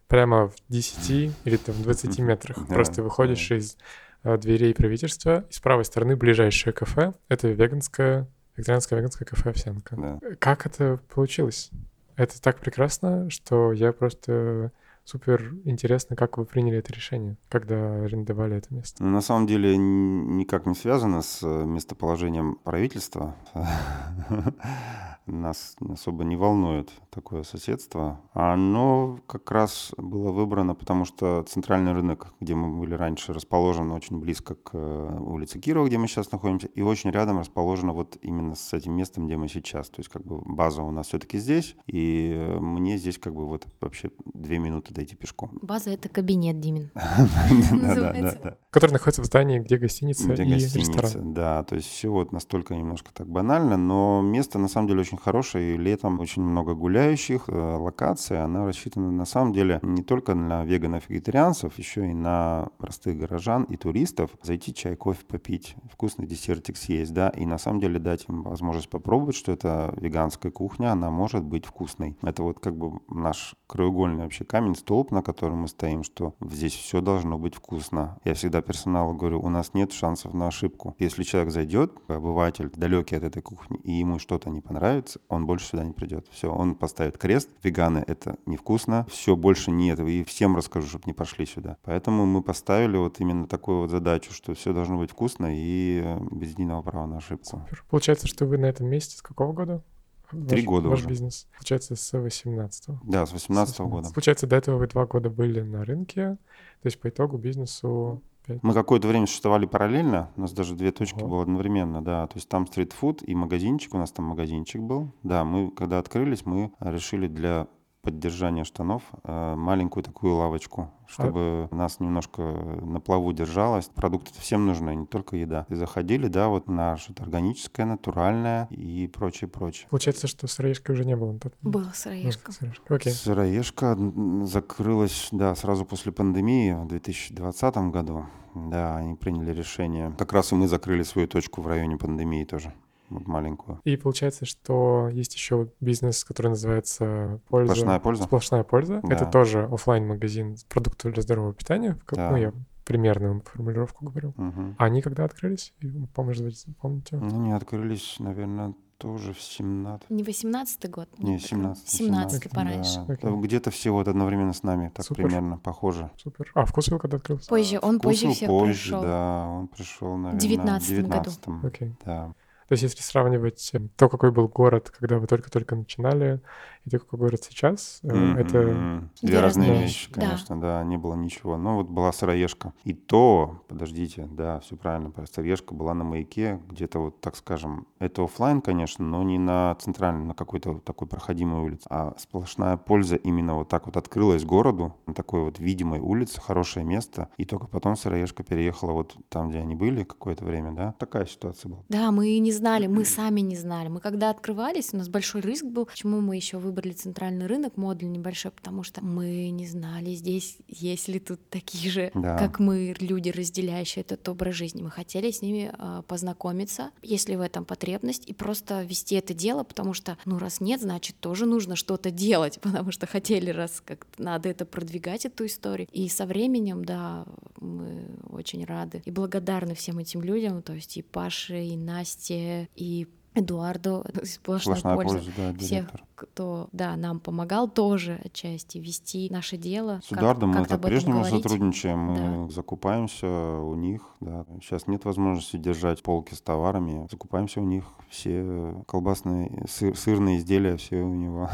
Прямо в 10 или там 20 метрах. Да, Просто выходишь да. из а, дверей правительства, и с правой стороны ближайшее кафе — это веганское, вегетарианское веганское кафе «Овсянка». Да. Как это получилось? Это так прекрасно, что я просто супер интересно, как вы приняли это решение, когда арендовали это место. На самом деле никак не связано с э, местоположением правительства. [laughs] Нас особо не волнует такое соседство. Оно как раз было выбрано, потому что центральный рынок, где мы были раньше, расположен очень близко к э, улице Кирова, где мы сейчас находимся, и очень рядом расположено вот именно с этим местом, где мы сейчас. То есть как бы база у нас все-таки здесь, и мне здесь как бы вот вообще две минуты дойти пешком. База — это кабинет, Димин. [laughs] Который находится в здании, где гостиница и ресторан. Да, то есть все вот настолько немножко так банально, но место на самом деле очень хорошее, и летом очень много гуляющих. Э, локация, она рассчитана на самом деле не только на веганов и вегетарианцев, еще и на простых горожан и туристов. Зайти чай, кофе попить, вкусный десертик съесть, да, и на самом деле дать им возможность попробовать, что это веганская кухня, она может быть вкусной. Это вот как бы наш краеугольный вообще камень, столб, на котором мы стоим, что здесь все должно быть вкусно. Я всегда персоналу говорю, у нас нет шансов на ошибку. Если человек зайдет, обыватель, далекий от этой кухни, и ему что-то не понравится, он больше сюда не придет. Все, он поставит крест. Веганы — это невкусно. Все, больше нет. И всем расскажу, чтобы не пошли сюда. Поэтому мы поставили вот именно такую вот задачу, что все должно быть вкусно и э, без единого права на ошибку. Получается, что вы на этом месте с какого года? Три ваш, года ваш уже. бизнес. Получается, с 18-го. Да, с 18 -го года. Получается, до этого вы два года были на рынке, то есть по итогу бизнесу 5. Мы какое-то время существовали параллельно, у нас даже две точки Ого. было одновременно, да, то есть там стритфуд и магазинчик, у нас там магазинчик был. Да, мы, когда открылись, мы решили для поддержания штанов э, маленькую такую лавочку, чтобы а... нас немножко на плаву держалось. Продукты всем нужны, не только еда. И заходили, да, вот на что-то органическое, натуральное и прочее, прочее. Получается, что сыроежка уже не было? Была сыроежка. Ну, сыроежка. Окей. Сыроежка закрылась, да, сразу после пандемии в 2020 году. Да, они приняли решение. Как раз и мы закрыли свою точку в районе пандемии тоже маленькую. И получается, что есть еще бизнес, который называется польза. Сплошная польза. Сплошная польза. Да. Это тоже офлайн магазин продуктов для здорового питания. Да. Ну, я примерную формулировку говорю. Угу. А они когда открылись? Может помните? Ну, они открылись, наверное, тоже в 17 Не 18 год? Не, 17 17 пораньше. Да. Okay. Где-то все вот одновременно с нами, так Супер. примерно, похоже. Супер. А вкусвилл когда открылся? Позже, он Вкусвилл позже всех позже, пришел. да, он пришел, наверное, в 19 в 19 году. Окей. Okay. Да. То есть если сравнивать э, то, какой был город, когда вы только-только начинали, и какой город сейчас, mm-hmm. это... Две разные вещи, конечно, да. да, не было ничего. Но вот была сыроежка. И то, подождите, да, все правильно, сыроежка была на маяке, где-то вот, так скажем, это офлайн, конечно, но не на центральной, на какой-то такой проходимой улице, а сплошная польза именно вот так вот открылась городу, на такой вот видимой улице, хорошее место, и только потом сыроежка переехала вот там, где они были какое-то время, да, такая ситуация была. Да, мы не знали, мы сами не знали. Мы когда открывались, у нас большой риск был. Почему мы еще выбрали центральный рынок, модуль небольшой? Потому что мы не знали здесь, есть ли тут такие же, да. как мы, люди, разделяющие этот образ жизни. Мы хотели с ними э, познакомиться, если в этом потребность, и просто вести это дело, потому что, ну, раз нет, значит, тоже нужно что-то делать, [laughs] потому что хотели, раз как надо это продвигать, эту историю. И со временем, да, мы очень рады и благодарны всем этим людям, то есть и Паше, и Насте, и Эдуарду сплошная, сплошная польза. польза да, Всех, кто да, нам помогал тоже отчасти вести наше дело. С Эдуардом мы по-прежнему сотрудничаем, мы да. закупаемся у них. Да. Сейчас нет возможности держать полки с товарами, закупаемся у них. Все колбасные, сыр, сырные изделия, все у него.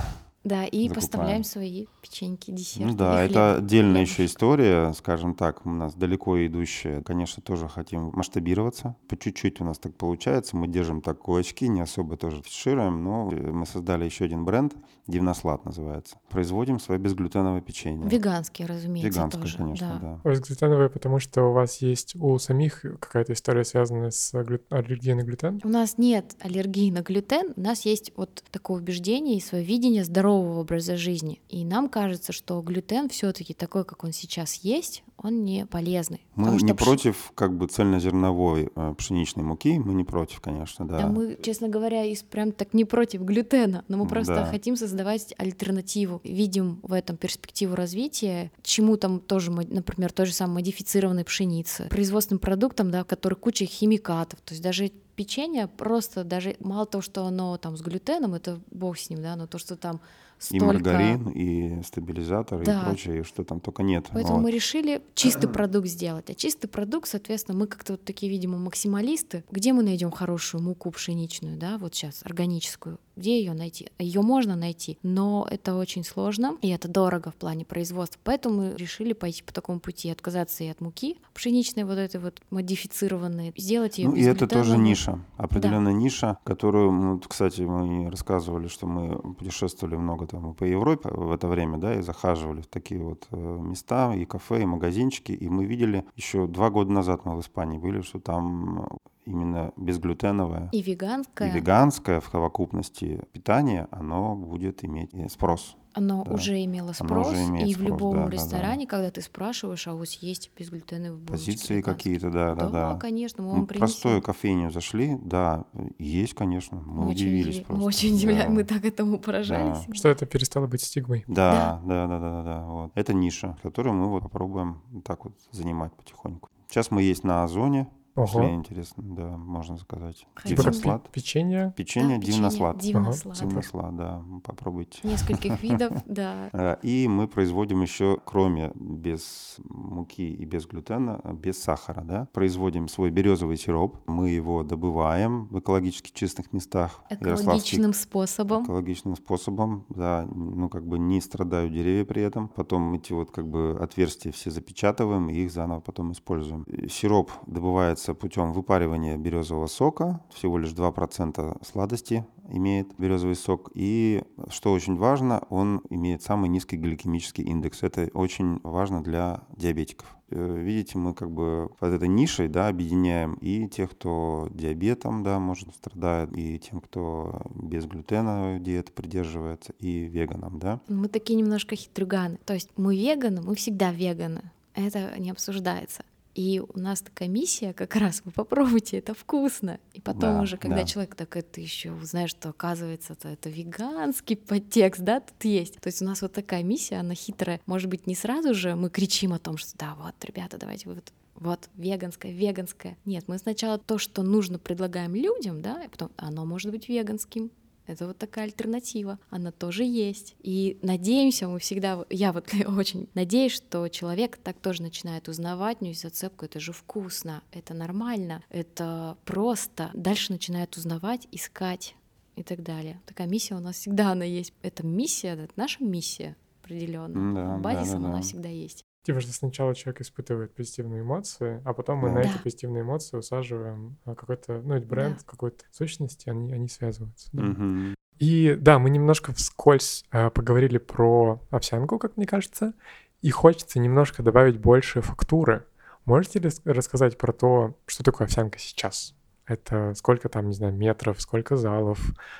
Да, и закупаем. поставляем свои печеньки, десерты. Ну да, это отдельная еще история, скажем так, у нас далеко идущая. Конечно, тоже хотим масштабироваться. По чуть-чуть у нас так получается. Мы держим так кулачки, не особо тоже фишируем, но мы создали еще один бренд, Дивнослад называется. Производим свое безглютеновое печенье. Веганские, разумеется, Веганское, тоже. конечно, да. да. Безглютеновое, потому что у вас есть у самих какая-то история, связанная с глю... аллергией на глютен? У нас нет аллергии на глютен, у нас есть вот такое убеждение и свое видение здорового образа жизни. И нам кажется, что глютен все-таки такой, как он сейчас есть, он не полезный. Мы не пш... против как бы цельнозерновой э, пшеничной муки, мы не против, конечно, да. Да, мы, честно говоря, из прям так не против глютена, но мы просто да. хотим создавать альтернативу. Видим в этом перспективу развития, чему там тоже, например, той же самой модифицированной пшеницы, производственным продуктам, да, в которых куча химикатов, то есть даже печенье просто даже мало того, что оно там с глютеном, это бог с ним, да, но то, что там столько... И маргарин, и стабилизатор, Да. и прочее, и что там только нет. Поэтому Вот. мы решили чистый [clears throat] продукт сделать. А чистый продукт, соответственно, мы как-то вот такие, видимо, максималисты. Где мы найдем хорошую муку пшеничную, да, вот сейчас, органическую? Где ее найти? Ее можно найти, но это очень сложно, и это дорого в плане производства. Поэтому мы решили пойти по такому пути, отказаться и от муки пшеничной, вот этой вот модифицированной, сделать ее Ну и это тоже ниша, определенная ниша, которую, ну, кстати, мы рассказывали, что мы путешествовали много там и по Европе в это время, да, и захаживали в такие вот э, места, и кафе, и магазинчики, и мы видели еще два года назад мы в Испании были, что там именно безглютеновое И веганское, и веганское в совокупности питание, оно будет иметь э, спрос. Оно да. уже имело Оно спрос, уже имеет и в спрос, любом да, да, да. ресторане, когда ты спрашиваешь, а у вас есть безглютеновые булочки Позиции веганские?» какие-то, да, да, Да, да. конечно, мы Ну, вам в простую принесем. кофейню зашли, да, есть, конечно, мы, Мы очень удивились удиви- просто. Мы очень удивляем, да. мы так этому поражались. Что это перестало быть стигмой? Да, да, да, да, да, да. Вот. Это ниша, которую мы вот попробуем так вот занимать потихоньку. Сейчас мы есть на Озоне, если Ого. интересно, да, можно заказать. Как Дивнослад. пе- печенье. Печенье Да, Дивнослад. Дивнослад. Дивнослад, да, попробуйте. Нескольких [laughs] видов, да. Э, И мы производим еще, кроме без муки и без глютена, а без сахара, да, производим свой березовый сироп. Мы его добываем в экологически чистых местах. Экологичным способом. экологичным способом, да, ну как бы не страдают деревья при этом. Потом эти вот как бы отверстия все запечатываем и их заново потом используем. Сироп добывается путем выпаривания березового сока, всего лишь 2% сладости имеет березовый сок. И что очень важно, он имеет самый низкий гликемический индекс. Это очень важно для диабетиков. Э, Видите, мы как бы под этой нишей, да, объединяем и тех, кто диабетом, да, может, страдает, и тем, кто без глютена диеты придерживается, и веганам, да. Мы такие немножко хитрюганы. То есть мы веганы, мы всегда веганы. Это не обсуждается. И у нас такая миссия как раз, вы попробуйте, это вкусно. И потом Да, уже, когда да. человек так это еще узнает, что оказывается это, это веганский подтекст, да, тут есть. То есть у нас вот такая миссия, она хитрая. Может быть, не сразу же мы кричим о том, что да, вот, ребята, давайте вы вот вот, веганское, веганское. Нет, мы сначала то, что нужно, предлагаем людям, да, и потом оно может быть веганским. Это вот такая альтернатива, она тоже есть. И надеемся, мы всегда, я вот [laughs] очень надеюсь, что человек так тоже начинает узнавать, ну и зацепку, это же вкусно, это нормально, это просто. Дальше начинает узнавать, искать и так далее. Такая миссия у нас всегда она есть. Это миссия, это наша миссия определенно. Да, Базисом да, да, она да. всегда есть. Типа, что сначала человек испытывает позитивные эмоции, а потом мы Да. на эти позитивные эмоции усаживаем а, какой-то, ну, бренд Да. какой-то сущности, они, они связываются. да. Мгм. И да, мы немножко вскользь а, поговорили про овсянку, как мне кажется, и хочется немножко добавить больше фактуры. Можете ли рассказать про то, что такое овсянка сейчас? Это сколько там, не знаю, метров, сколько залов,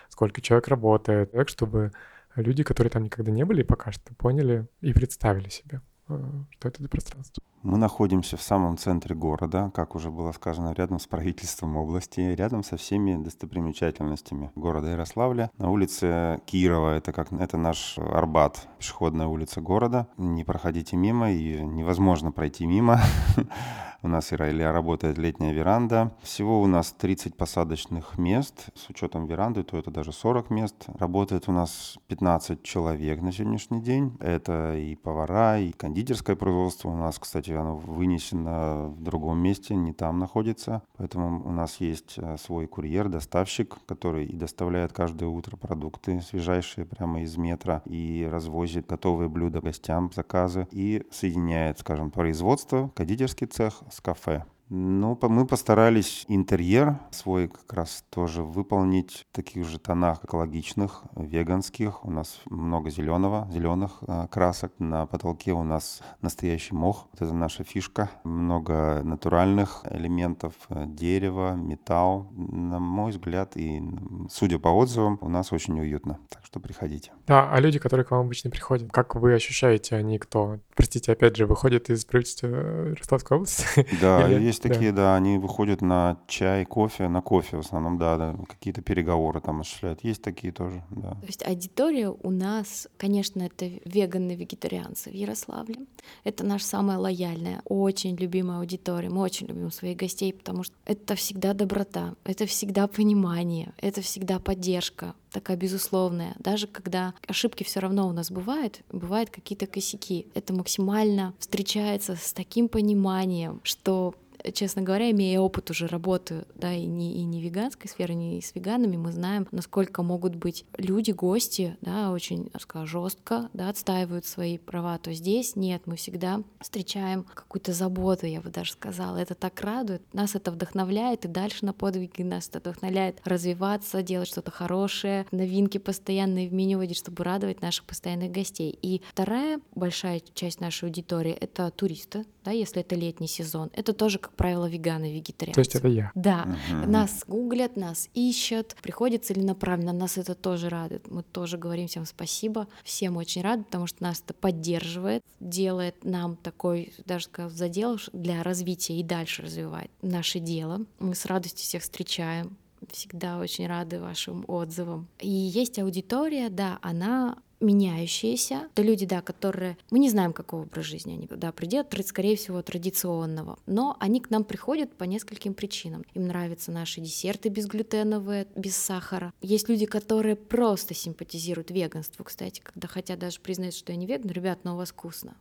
сколько человек работает, так, чтобы люди, которые там никогда не были пока что, поняли и представили себе, э, что это пространство. Мы находимся в самом центре города, как уже было сказано, рядом с правительством области, рядом со всеми достопримечательностями города Ярославля. На улице Кирова, это как это наш Арбат, пешеходная улица города. Не проходите мимо, и невозможно пройти мимо. [laughs] У нас и ра- работает летняя веранда. Всего у нас 30 посадочных мест. С учетом веранды, то это даже 40 мест. Работает у нас 15 человек на сегодняшний день. Это и повара, и кондитерское производство. У нас, кстати, оно вынесено в другом месте, не там находится. Поэтому у нас есть э, свой курьер, доставщик, который и доставляет каждое утро продукты свежайшие прямо из метра и развозит готовые блюда гостям, заказы и соединяет, скажем, производство, кондитерский цех с кафе. Ну, мы постарались интерьер свой как раз тоже выполнить в таких же тонах экологичных, веганских. У нас много зеленого, зеленых э, красок. На потолке у нас настоящий мох. Вот это наша фишка. Много натуральных элементов, э, дерева, металл. На мой взгляд, и судя по отзывам, у нас очень уютно. Так что приходите. Да, а люди, которые к вам обычно приходят, как вы ощущаете, они кто? Простите, опять же, выходят из правительства э, Ярославской области? Да, [laughs] есть есть Да. такие, да, они выходят на чай, кофе, на кофе в основном, да, да, какие-то переговоры там осуществляют. Есть такие тоже, да. То есть аудитория у нас, конечно, это веганы-вегетарианцы в Ярославле. Это наша самая лояльная, очень любимая аудитория. Мы очень любим своих гостей, потому что это всегда доброта, это всегда понимание, это всегда поддержка такая безусловная. Даже когда ошибки все равно у нас бывают, бывают какие-то косяки. Это максимально встречается с таким пониманием, что честно говоря, имея опыт уже работы, да, и не, и не веганской сферы, не с веганами, мы знаем, насколько могут быть люди, гости, да, очень, скажем, жестко, да, отстаивают свои права, то здесь нет, мы всегда встречаем какую-то заботу, я бы даже сказала, это так радует, нас это вдохновляет, и дальше на подвиги нас это вдохновляет развиваться, делать что-то хорошее, новинки постоянные в вводить, чтобы радовать наших постоянных гостей. И вторая большая часть нашей аудитории — это туристы, да, если это летний сезон. Это тоже, как правило, веганы, вегетарианцы. То есть это я. Да, Мгм. нас гуглят, нас ищут, приходят целенаправленно, нас это тоже радует. Мы тоже говорим всем спасибо, всем очень рады, потому что нас это поддерживает, делает нам такой, даже сказав, задел для развития и дальше развивает наше дело. Мы с радостью всех встречаем, всегда очень рады вашим отзывам. И есть аудитория, да, она меняющиеся. Это люди, да, которые... Мы не знаем, какого образ жизни они да, придет, скорее всего, традиционного. Но они к нам приходят по нескольким причинам. Им нравятся наши десерты безглютеновые, без сахара. Есть люди, которые просто симпатизируют веганству, кстати, когда хотят даже признать, что я не веган. Ребят, но у вас вкусно.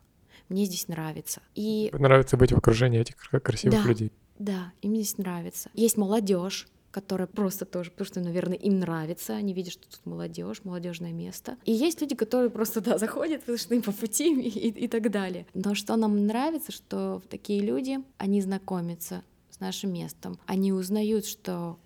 Мне здесь нравится. И Нравится быть в окружении этих кра- красивых Да. людей. да, им здесь нравится. Есть молодежь, которая просто тоже, потому что, наверное, им нравится, они видят, что тут молодежь, молодежное место. И есть люди, которые просто да, заходят, потому что им по пути [laughs] и, и- так далее. Но что нам нравится, что такие люди, они знакомятся с нашим местом, они узнают, что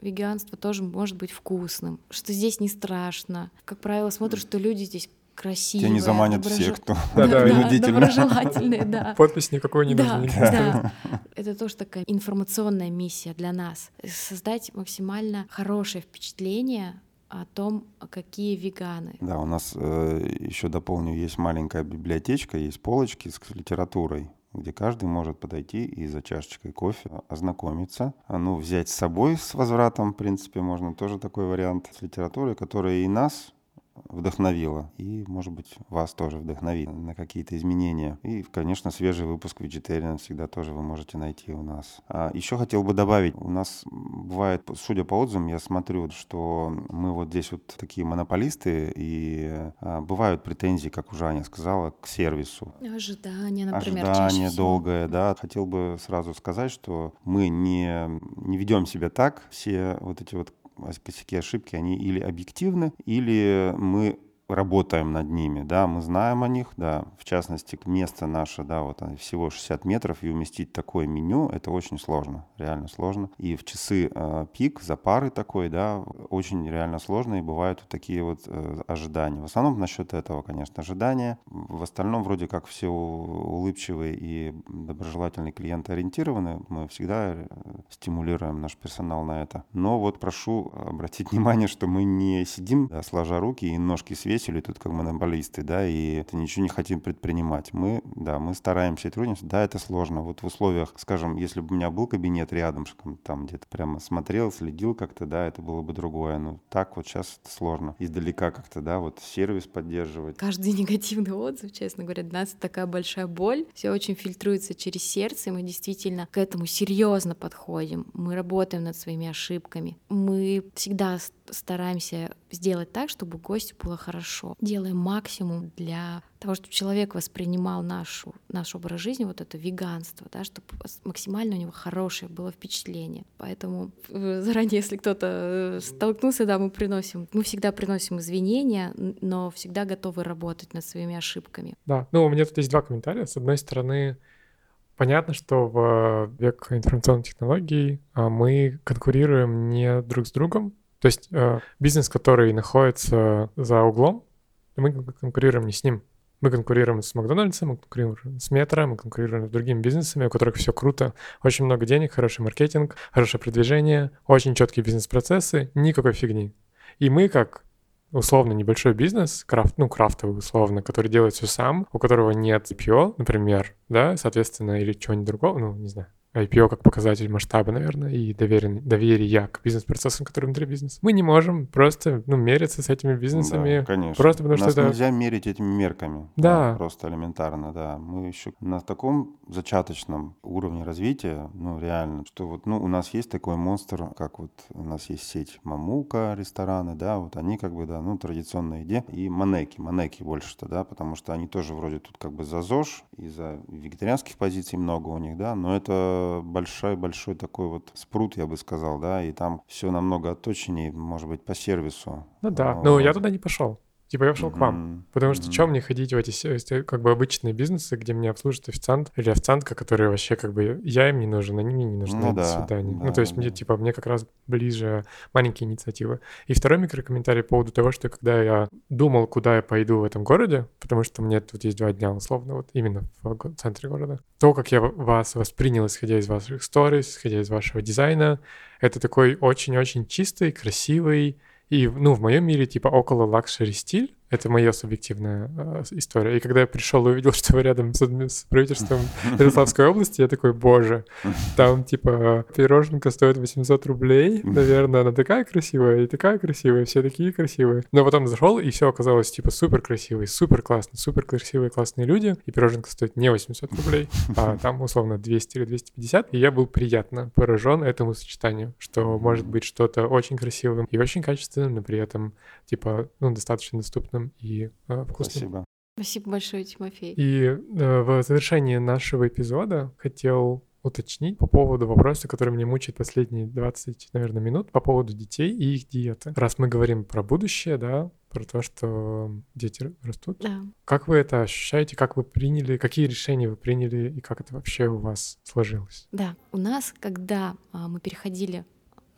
веганство тоже может быть вкусным, что здесь не страшно. Как правило, смотрят, что люди здесь красивые. Тебя не заманят доброжел- все, кто [laughs] Да, да, принудительно. доброжелательные, да. [laughs] Подпись никакой не да, нужна. да. Это тоже такая информационная миссия для нас. Создать максимально хорошее впечатление о том, какие веганы. Да, у нас еще дополню, есть маленькая библиотечка, есть полочки с литературой где каждый может подойти и за чашечкой кофе ознакомиться. А, Ну, взять с собой с возвратом, в принципе, можно тоже такой вариант с литературой, которая и нас вдохновила, и, может быть, вас тоже вдохновит на какие-то изменения. И, конечно, свежий выпуск Vegetarian всегда тоже вы можете найти у нас. А еще хотел бы добавить, у нас бывает, судя по отзывам, я смотрю, что мы вот здесь вот такие монополисты, и а, бывают претензии, как уже Аня сказала, к сервису. Ожидание, например, Ожидание долгое, да. Хотел бы сразу сказать, что мы не, не ведем себя так. Все вот эти вот косяки, ошибки, они или объективны, или мы работаем над ними, да, мы знаем о них, да, в частности, место наше, да, вот всего 60 метров, и уместить такое меню, это очень сложно, реально сложно. И в часы э, пик, за пары такой, да, очень реально сложно, и бывают вот такие вот э, ожидания. В основном насчет этого, конечно, ожидания. В остальном вроде как все улыбчивые и доброжелательные клиенты ориентированы, мы всегда э, стимулируем наш персонал на это. Но вот прошу обратить [laughs] внимание, что мы не сидим, да, сложа руки и ножки свесили тут как монополисты, да, и это ничего не хотим предпринимать. Мы, да, мы стараемся и трудимся. Да, это сложно. Вот в условиях, скажем, если бы у меня был кабинет рядом, там где-то прямо смотрел, следил как-то, да, это было бы другое. Но так вот сейчас это сложно. Издалека как-то, да, вот сервис поддерживать. Каждый [laughs] негативный отзыв, честно говоря, для нас такая большая боль. Все очень фильтруется через сердце, и мы действительно к этому серьезно подходим. Мы работаем над своими ошибками. Мы всегда стараемся сделать так, чтобы гостю было хорошо. Делаем максимум для того, чтобы человек воспринимал нашу, наш образ жизни, вот это веганство, да, чтобы максимально у него хорошее было впечатление. Поэтому заранее, если кто-то столкнулся, да, мы приносим, мы всегда приносим извинения, но всегда готовы работать над своими ошибками. Да, ну у меня тут есть два комментария. С одной стороны, понятно, что в век информационных технологий мы конкурируем не друг с другом, то есть э, бизнес, который находится за углом, мы конкурируем не с ним. Мы конкурируем с Макдональдсом, мы конкурируем с Метро, мы конкурируем с другими бизнесами, у которых все круто, очень много денег, хороший маркетинг, хорошее продвижение, очень четкие бизнес-процессы, никакой фигни. И мы, как условно небольшой бизнес, крафт, ну, крафтовый условно, который делает все сам, у которого нет IPO, например, да, соответственно, или чего-нибудь другого, ну, не знаю, IPO как показатель масштаба, наверное, и доверен, доверия к бизнес-процессам, которые внутри бизнеса. Мы не можем просто ну, мериться с этими бизнесами. Да, конечно. Просто потому Нас что это... нельзя мерить этими мерками. Да. Просто элементарно, да. Мы еще на таком зачаточном уровне развития, ну, реально, что вот, ну, у нас есть такой монстр, как вот у нас есть сеть Мамука, рестораны, да, вот они как бы, да, ну, традиционная идея. И Манеки, Манеки больше-то, да, потому что они тоже вроде тут как бы за ЗОЖ, и за вегетарианских позиций много у них, да, но это большой-большой такой вот спрут, я бы сказал, да, и там все намного отточеннее, может быть, по сервису. Ну да, А, но я туда не пошел. Типа я пошел к вам. Потому что Мгм. чем мне ходить в эти как бы обычные бизнесы, где меня обслужит официант или официантка, которые вообще как бы я им не нужен, они мне не нужны. Ну до да, свидания. ну да, то есть да, мне типа мне как раз ближе маленькие инициативы. И второй микрокомментарий по поводу того, что когда я думал, куда я пойду в этом городе, потому что меня тут есть два дня условно, вот именно в центре города, то, как я вас воспринял, исходя из ваших сторис, исходя из вашего дизайна, это такой очень-очень чистый, красивый, и, ну, в моем мире, типа, около luxury стиль. Это моя субъективная э, история. И когда я пришел и увидел, [laughs] что рядом с, с правительством [laughs] Ярославской области, я такой, боже, там, типа, пироженка стоит 800 рублей, наверное, она такая красивая и такая красивая, все такие красивые. Но потом зашел, и все оказалось, типа, супер красивый, супер классный, супер красивые, классные люди, и пироженка стоит не 800 рублей, а [laughs] там, условно, 200 или 250, и я был приятно поражен этому сочетанию, что может быть что-то очень красивым и очень качественным, но при этом, типа, ну, достаточно доступным и э, вкусным. Спасибо. Спасибо большое, Тимофей. И э, в завершении нашего эпизода хотел уточнить по поводу вопроса, который меня мучает последние 20, наверное, минут, по поводу детей и их диеты. Раз мы говорим про будущее, да, про то, что дети растут, Да. как вы это ощущаете, как вы приняли, какие решения вы приняли и как это вообще у вас сложилось? Да, у нас, когда а, мы переходили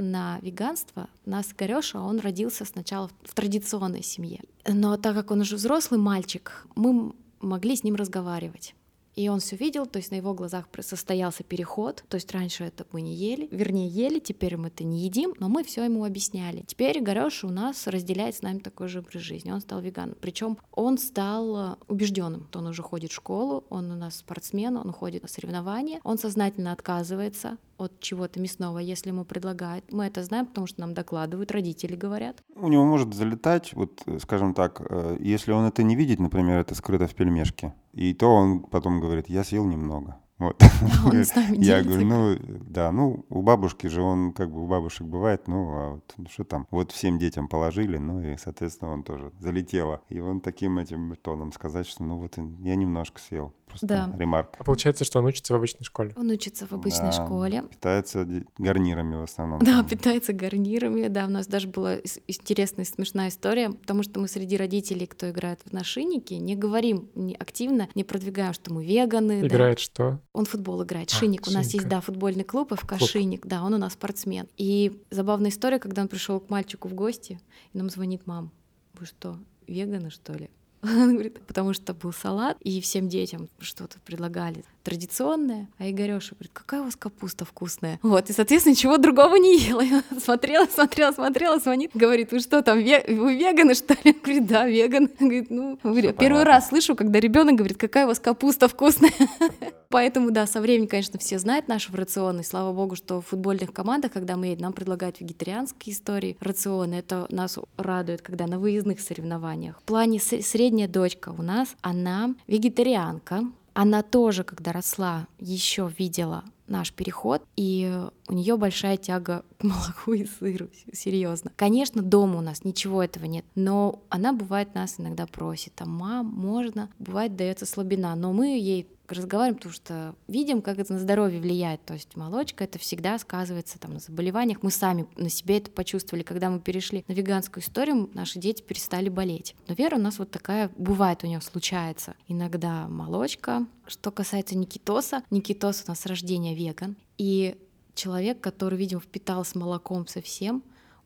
на веганство, нас Горёша, он родился сначала в- традиционной семье. Но так как он уже взрослый мальчик, мы могли с ним разговаривать. И он все видел, то есть на его глазах состоялся переход. То есть раньше это мы не ели, вернее ели, теперь мы это не едим, но мы все ему объясняли. Теперь Горёша у нас разделяет с нами такой же образ жизни. Он стал веганом. Причем он стал убежденным. Он уже ходит в школу, он у нас спортсмен, он ходит на соревнования, он сознательно отказывается от чего-то мясного, если ему предлагают. Мы это знаем, потому что нам докладывают, родители говорят. У него может залетать, вот, э, скажем так, э, если он это не видит, например, это скрыто в пельмешке, и то он потом говорит, я съел немного. Вот. [laughs] Я говорю, ну, да, ну, у бабушки же он, как бы, у бабушек бывает, ну, а вот ну, что там, вот всем детям положили, ну, и, соответственно, он тоже залетело. И он таким этим тоном сказать, что, ну, вот я немножко съел. Просто Да. ремарк. А получается, что он учится в обычной школе. Он учится в обычной Да, школе. Питается гарнирами в основном. Да, там. питается гарнирами. Да, у нас даже была интересная, смешная история, потому что мы среди родителей, кто играет в нашийники, не говорим не активно, не продвигаем, что мы веганы. да. Играет что? Он футбол играет. А, Шинник. У нас есть, да, футбольный клуб ФК Клуб. Шинник. Да, он у нас спортсмен. И забавная история, когда он пришел к мальчику в гости, и нам звонит мам. Вы что, веганы, что ли? [laughs] Он говорит, потому что был салат, и всем детям что-то предлагали традиционное, а Игорёша говорит, какая у вас капуста вкусная. Вот, и, соответственно, ничего другого не ела. Он смотрела, смотрела, смотрела, звонит, говорит, вы что там, ве- вы веганы, что ли? Говорит, да, веган. Говорит, ну, говорю, первый понятно. раз слышу, когда ребенок говорит, какая у вас капуста вкусная. [laughs] Поэтому, да, со временем, конечно, все знают рацион, и слава богу, что в футбольных командах, когда мы едем, нам предлагают вегетарианские истории, рационы. Это нас радует, когда на выездных соревнованиях. В плане средняя дочка у нас, она вегетарианка. Она тоже, когда росла, еще видела наш переход, и у нее большая тяга [laughs] к молоку и сыру, серьезно. Конечно, дома у нас ничего этого нет, но она бывает нас иногда просит, там, мам, можно, бывает дается слабина, но мы ей разговариваем, потому что видим, как это на здоровье влияет. То есть молочка это всегда сказывается там, на заболеваниях. Мы сами на себе это почувствовали, когда мы перешли на веганскую историю, наши дети перестали болеть. Но Вера у нас вот такая, бывает у нее случается. Иногда молочка. Что касается Никитоса, Никитос у нас с рождения веган. И человек, который, видимо, впитался молоком совсем,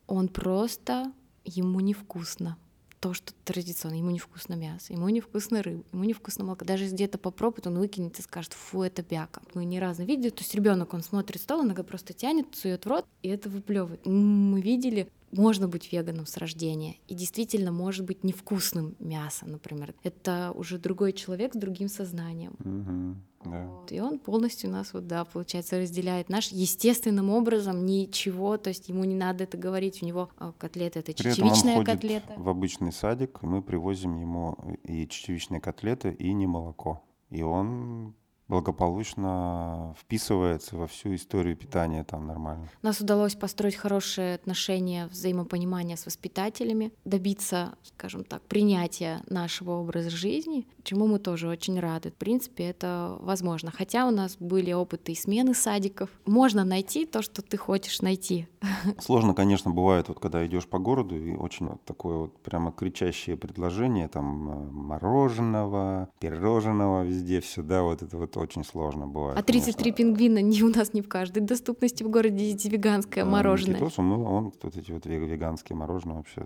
он просто, ему невкусно то, что традиционно. Ему невкусно мясо, ему невкусно рыба, ему невкусно молоко. Даже если где-то попробует, он выкинет и скажет, фу, это бяка. Мы ни разу видели, то есть ребенок, он смотрит стол, иногда просто тянет, сует в рот, и это выплевывает. Мы видели можно быть веганом с рождения, и действительно может быть невкусным мясо, например. Это уже другой человек с другим сознанием. Мгм. Да. Вот. И он полностью нас, вот, да, получается, разделяет наш естественным образом, ничего, то есть ему не надо это говорить, у него а, котлета — это При чечевичная котлета. в обычный садик, и мы привозим ему и чечевичные котлеты, и не молоко. И он благополучно вписывается во всю историю питания там нормально. Нас удалось построить хорошие отношения, взаимопонимание с воспитателями, добиться, скажем так, принятия нашего образа жизни, чему мы тоже очень рады. В принципе, это возможно. Хотя у нас были опыты и смены садиков. Можно найти то, что ты хочешь найти. [laughs] Сложно, конечно, бывает, вот когда идешь по городу, и очень вот такое вот прямо кричащее предложение, там э, мороженого, пирожного везде, все, да, вот это вот очень сложно бывает. А 33 конечно. пингвина не у нас не в каждой доступности в городе есть веганское А, мороженое. Никитос, он, он вот эти вот ве- веганские мороженое вообще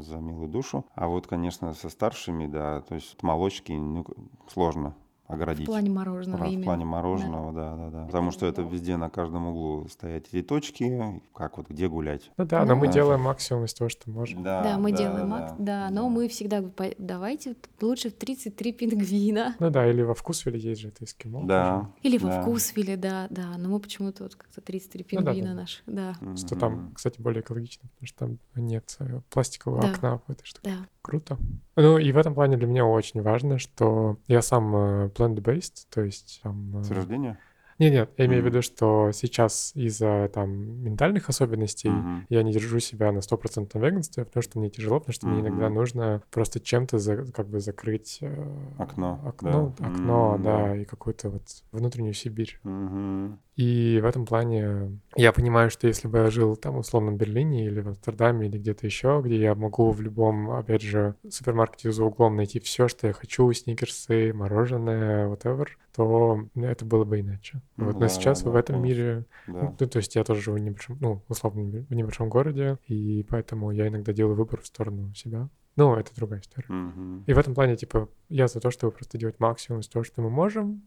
за милую душу. А вот, конечно, со старшими, да, то есть молочки, ну, сложно В оградить. плане мороженого в именно. плане мороженого, да, да, да. Потому что это везде на каждом углу стоят эти точки, как вот где гулять. Ну да, но мы Да. делаем максимум из того, что можем. Да, мы делаем акт, да, но мы всегда говорим, «По- давайте лучше в 33 пингвина. Ну да, или во вкусвиле есть же это эскимо. Да. Или во да. вкусвиле, да, да. Но мы почему-то вот как-то 33 Ну да, да, пингвина да. наши, да. Что там, кстати, более экологично, потому что там нет э, пластикового Да. окна в этой штуке. да. Круто. Ну и в этом плане для меня очень важно, что я сам э, plant-based, то есть там... э, С рождения? Нет, нет, я имею в Мгм. виду, что сейчас из-за там ментальных особенностей Мгм. я не держу себя на стопроцентном веганстве, потому что мне тяжело, потому что мне иногда нужно просто чем-то за- как бы закрыть э, Окно, окно, да. окно, М, да, и какую-то вот внутреннюю Сибирь. Мгм. И в этом плане я понимаю, что если бы я жил там условно в Берлине или в Амстердаме или где-то еще, где я могу в любом, опять же, супермаркете за углом найти все, что я хочу, сникерсы, мороженое, whatever, то это было бы иначе. Ну Вот. Но да, сейчас да, в этом мире, Да. ну, то есть я тоже живу в небольшом, ну, условно, в небольшом городе, и поэтому я иногда делаю выбор в сторону себя. Ну, это другая история. Мгм. И в этом плане, типа, я за то, чтобы просто делать максимум из того, что мы можем,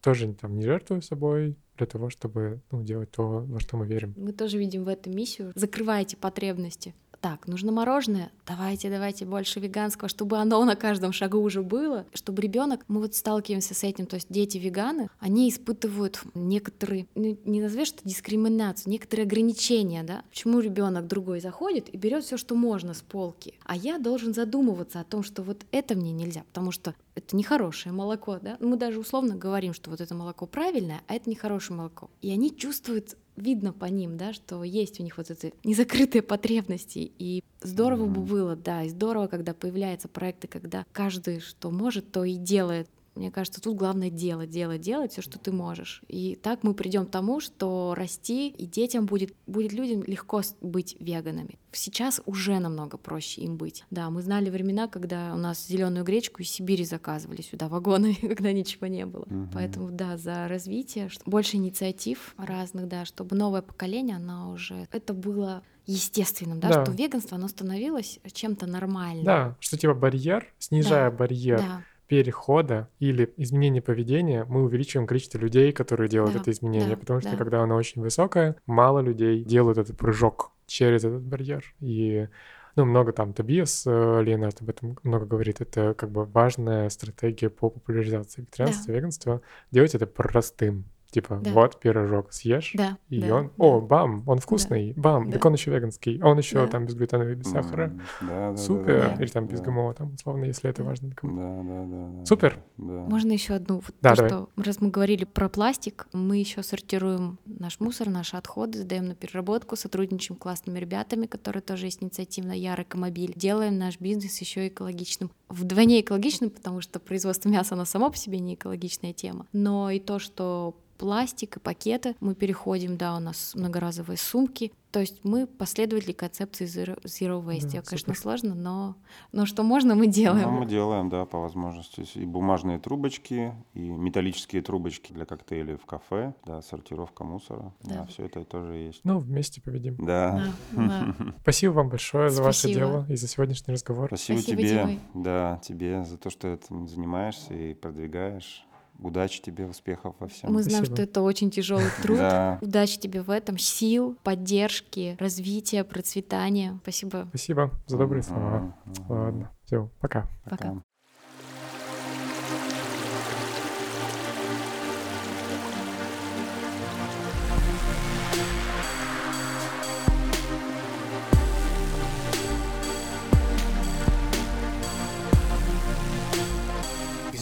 тоже там не жертвую собой для того, чтобы ну, делать то, во что мы верим. Мы тоже видим в этом миссию. Закрывайте потребности. Так, нужно мороженое? Давайте, давайте больше веганского, чтобы оно на каждом шагу уже было, чтобы ребенок, мы вот сталкиваемся с этим, то есть дети веганы, они испытывают некоторые, ну, не назовешь что дискриминацию, некоторые ограничения, да? Почему ребенок другой заходит и берет все, что можно с полки, а я должен задумываться о том, что вот это мне нельзя, потому что это нехорошее молоко, да? Мы даже условно говорим, что вот это молоко правильное, а это нехорошее молоко. И они чувствуют видно по ним, да, что есть у них вот эти незакрытые потребности. И здорово бы Мгм. было, да, и здорово, когда появляются проекты, когда каждый, что может, то и делает. Мне кажется, тут главное делать, делать, делать все, что ты можешь. И так мы придем к тому, что расти, и детям будет, будет людям легко быть веганами. Сейчас уже намного проще им быть. Да, мы знали времена, когда у нас зеленую гречку из Сибири заказывали сюда вагонами, [laughs] когда ничего не было. Мгм. Поэтому, да, за развитие, больше инициатив разных, да, чтобы новое поколение, оно уже... Это было естественным, да, Да. что веганство, оно становилось чем-то нормальным. Да, что типа барьер, снижая барьер Да, перехода или изменения поведения, мы увеличиваем количество людей, которые делают Да, это изменение, да, потому что да. когда оно очень высокое, мало людей делают этот прыжок через этот барьер. И ну, много там Тобиас э, Леонард об этом много говорит. Это как бы важная стратегия по популяризации вегетарианства, веганства. Делать это простым. Типа, Да. вот пирожок съешь, да, и да, он, да. о, бам, он вкусный, бам, Да. так он еще веганский, он еще Да. там безглютеновый, без сахара. Да, да, да, Супер. да, Или там без да. ГМО, там, условно, если это Да. важно для кого-то. Да, да, да, да. Супер. Да. Можно еще одну? Вот Да, то, давай. что раз мы говорили про пластик, мы еще сортируем наш мусор, наши отходы, сдаем на переработку, сотрудничаем с классными ребятами, которые тоже есть инициативно Яр Экомобиль. Делаем наш бизнес еще экологичным. Вдвойне экологичным, потому что производство мяса, оно само по себе не экологичная тема. Но и то, что пластик и пакеты, мы переходим, да, у нас многоразовые сумки. То есть мы последователи концепции Zero, zero Waste. Да, конечно, супер. сложно, но, но что можно, мы делаем. Ну, мы делаем, да, по возможности. И бумажные трубочки, и металлические трубочки для коктейлей в кафе, да, сортировка мусора. Да, Да. все это тоже есть. Ну, вместе победим. Да. Да, да. [laughs] Спасибо вам большое за ваше Спасибо. дело и за сегодняшний разговор. Спасибо, Спасибо, тебе, да, тебе за то, что этим занимаешься и продвигаешь. Удачи тебе, успехов во всем. Мы знаем, Спасибо. что это очень тяжелый [laughs] труд. Да. Удачи тебе в этом, сил, поддержки, развития, процветания. Спасибо. Спасибо за добрые слова. Ладно, все, пока. Пока.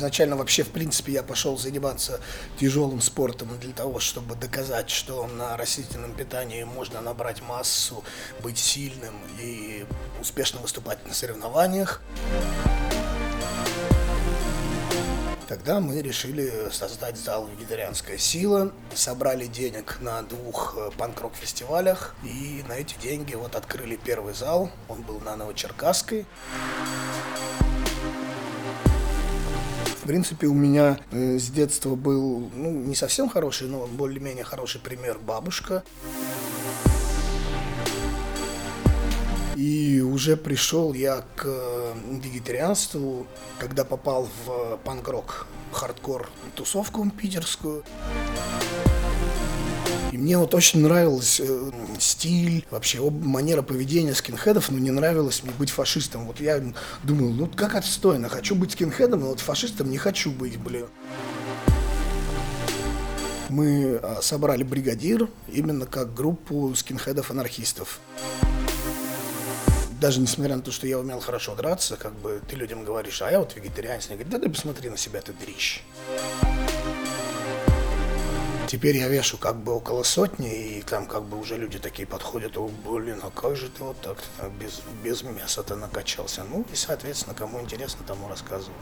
Изначально вообще, в принципе, я пошел заниматься тяжелым спортом для того, чтобы доказать, что на растительном питании можно набрать массу, быть сильным и успешно выступать на соревнованиях. Тогда мы решили создать зал «Вегетарианская сила», собрали денег на двух э, панк-рок фестивалях, и на эти деньги вот открыли первый зал, он был на Новочеркасской. Принципе, у меня э, с детства был, ну, не совсем хороший, но более-менее хороший пример бабушка. И уже пришел я к э, вегетарианству, когда попал в панк-рок, хардкор тусовку питерскую. И мне вот очень нравился э, стиль, вообще об- манера поведения скинхедов, но не нравилось мне быть фашистом. Вот я думал, ну как отстойно, хочу быть скинхедом, но вот фашистом не хочу быть, блин. Мы а, собрали бригадир именно как группу скинхедов-анархистов. Даже несмотря на то, что я умел хорошо драться, как бы ты людям говоришь, а я вот вегетарианец, они говорят, да ты посмотри на себя, ты дрищ. Теперь я вешу как бы около сотни, и там как бы уже люди такие подходят, о, блин, а как же ты вот так без, без мяса-то накачался? Ну и, соответственно, кому интересно, тому рассказываю.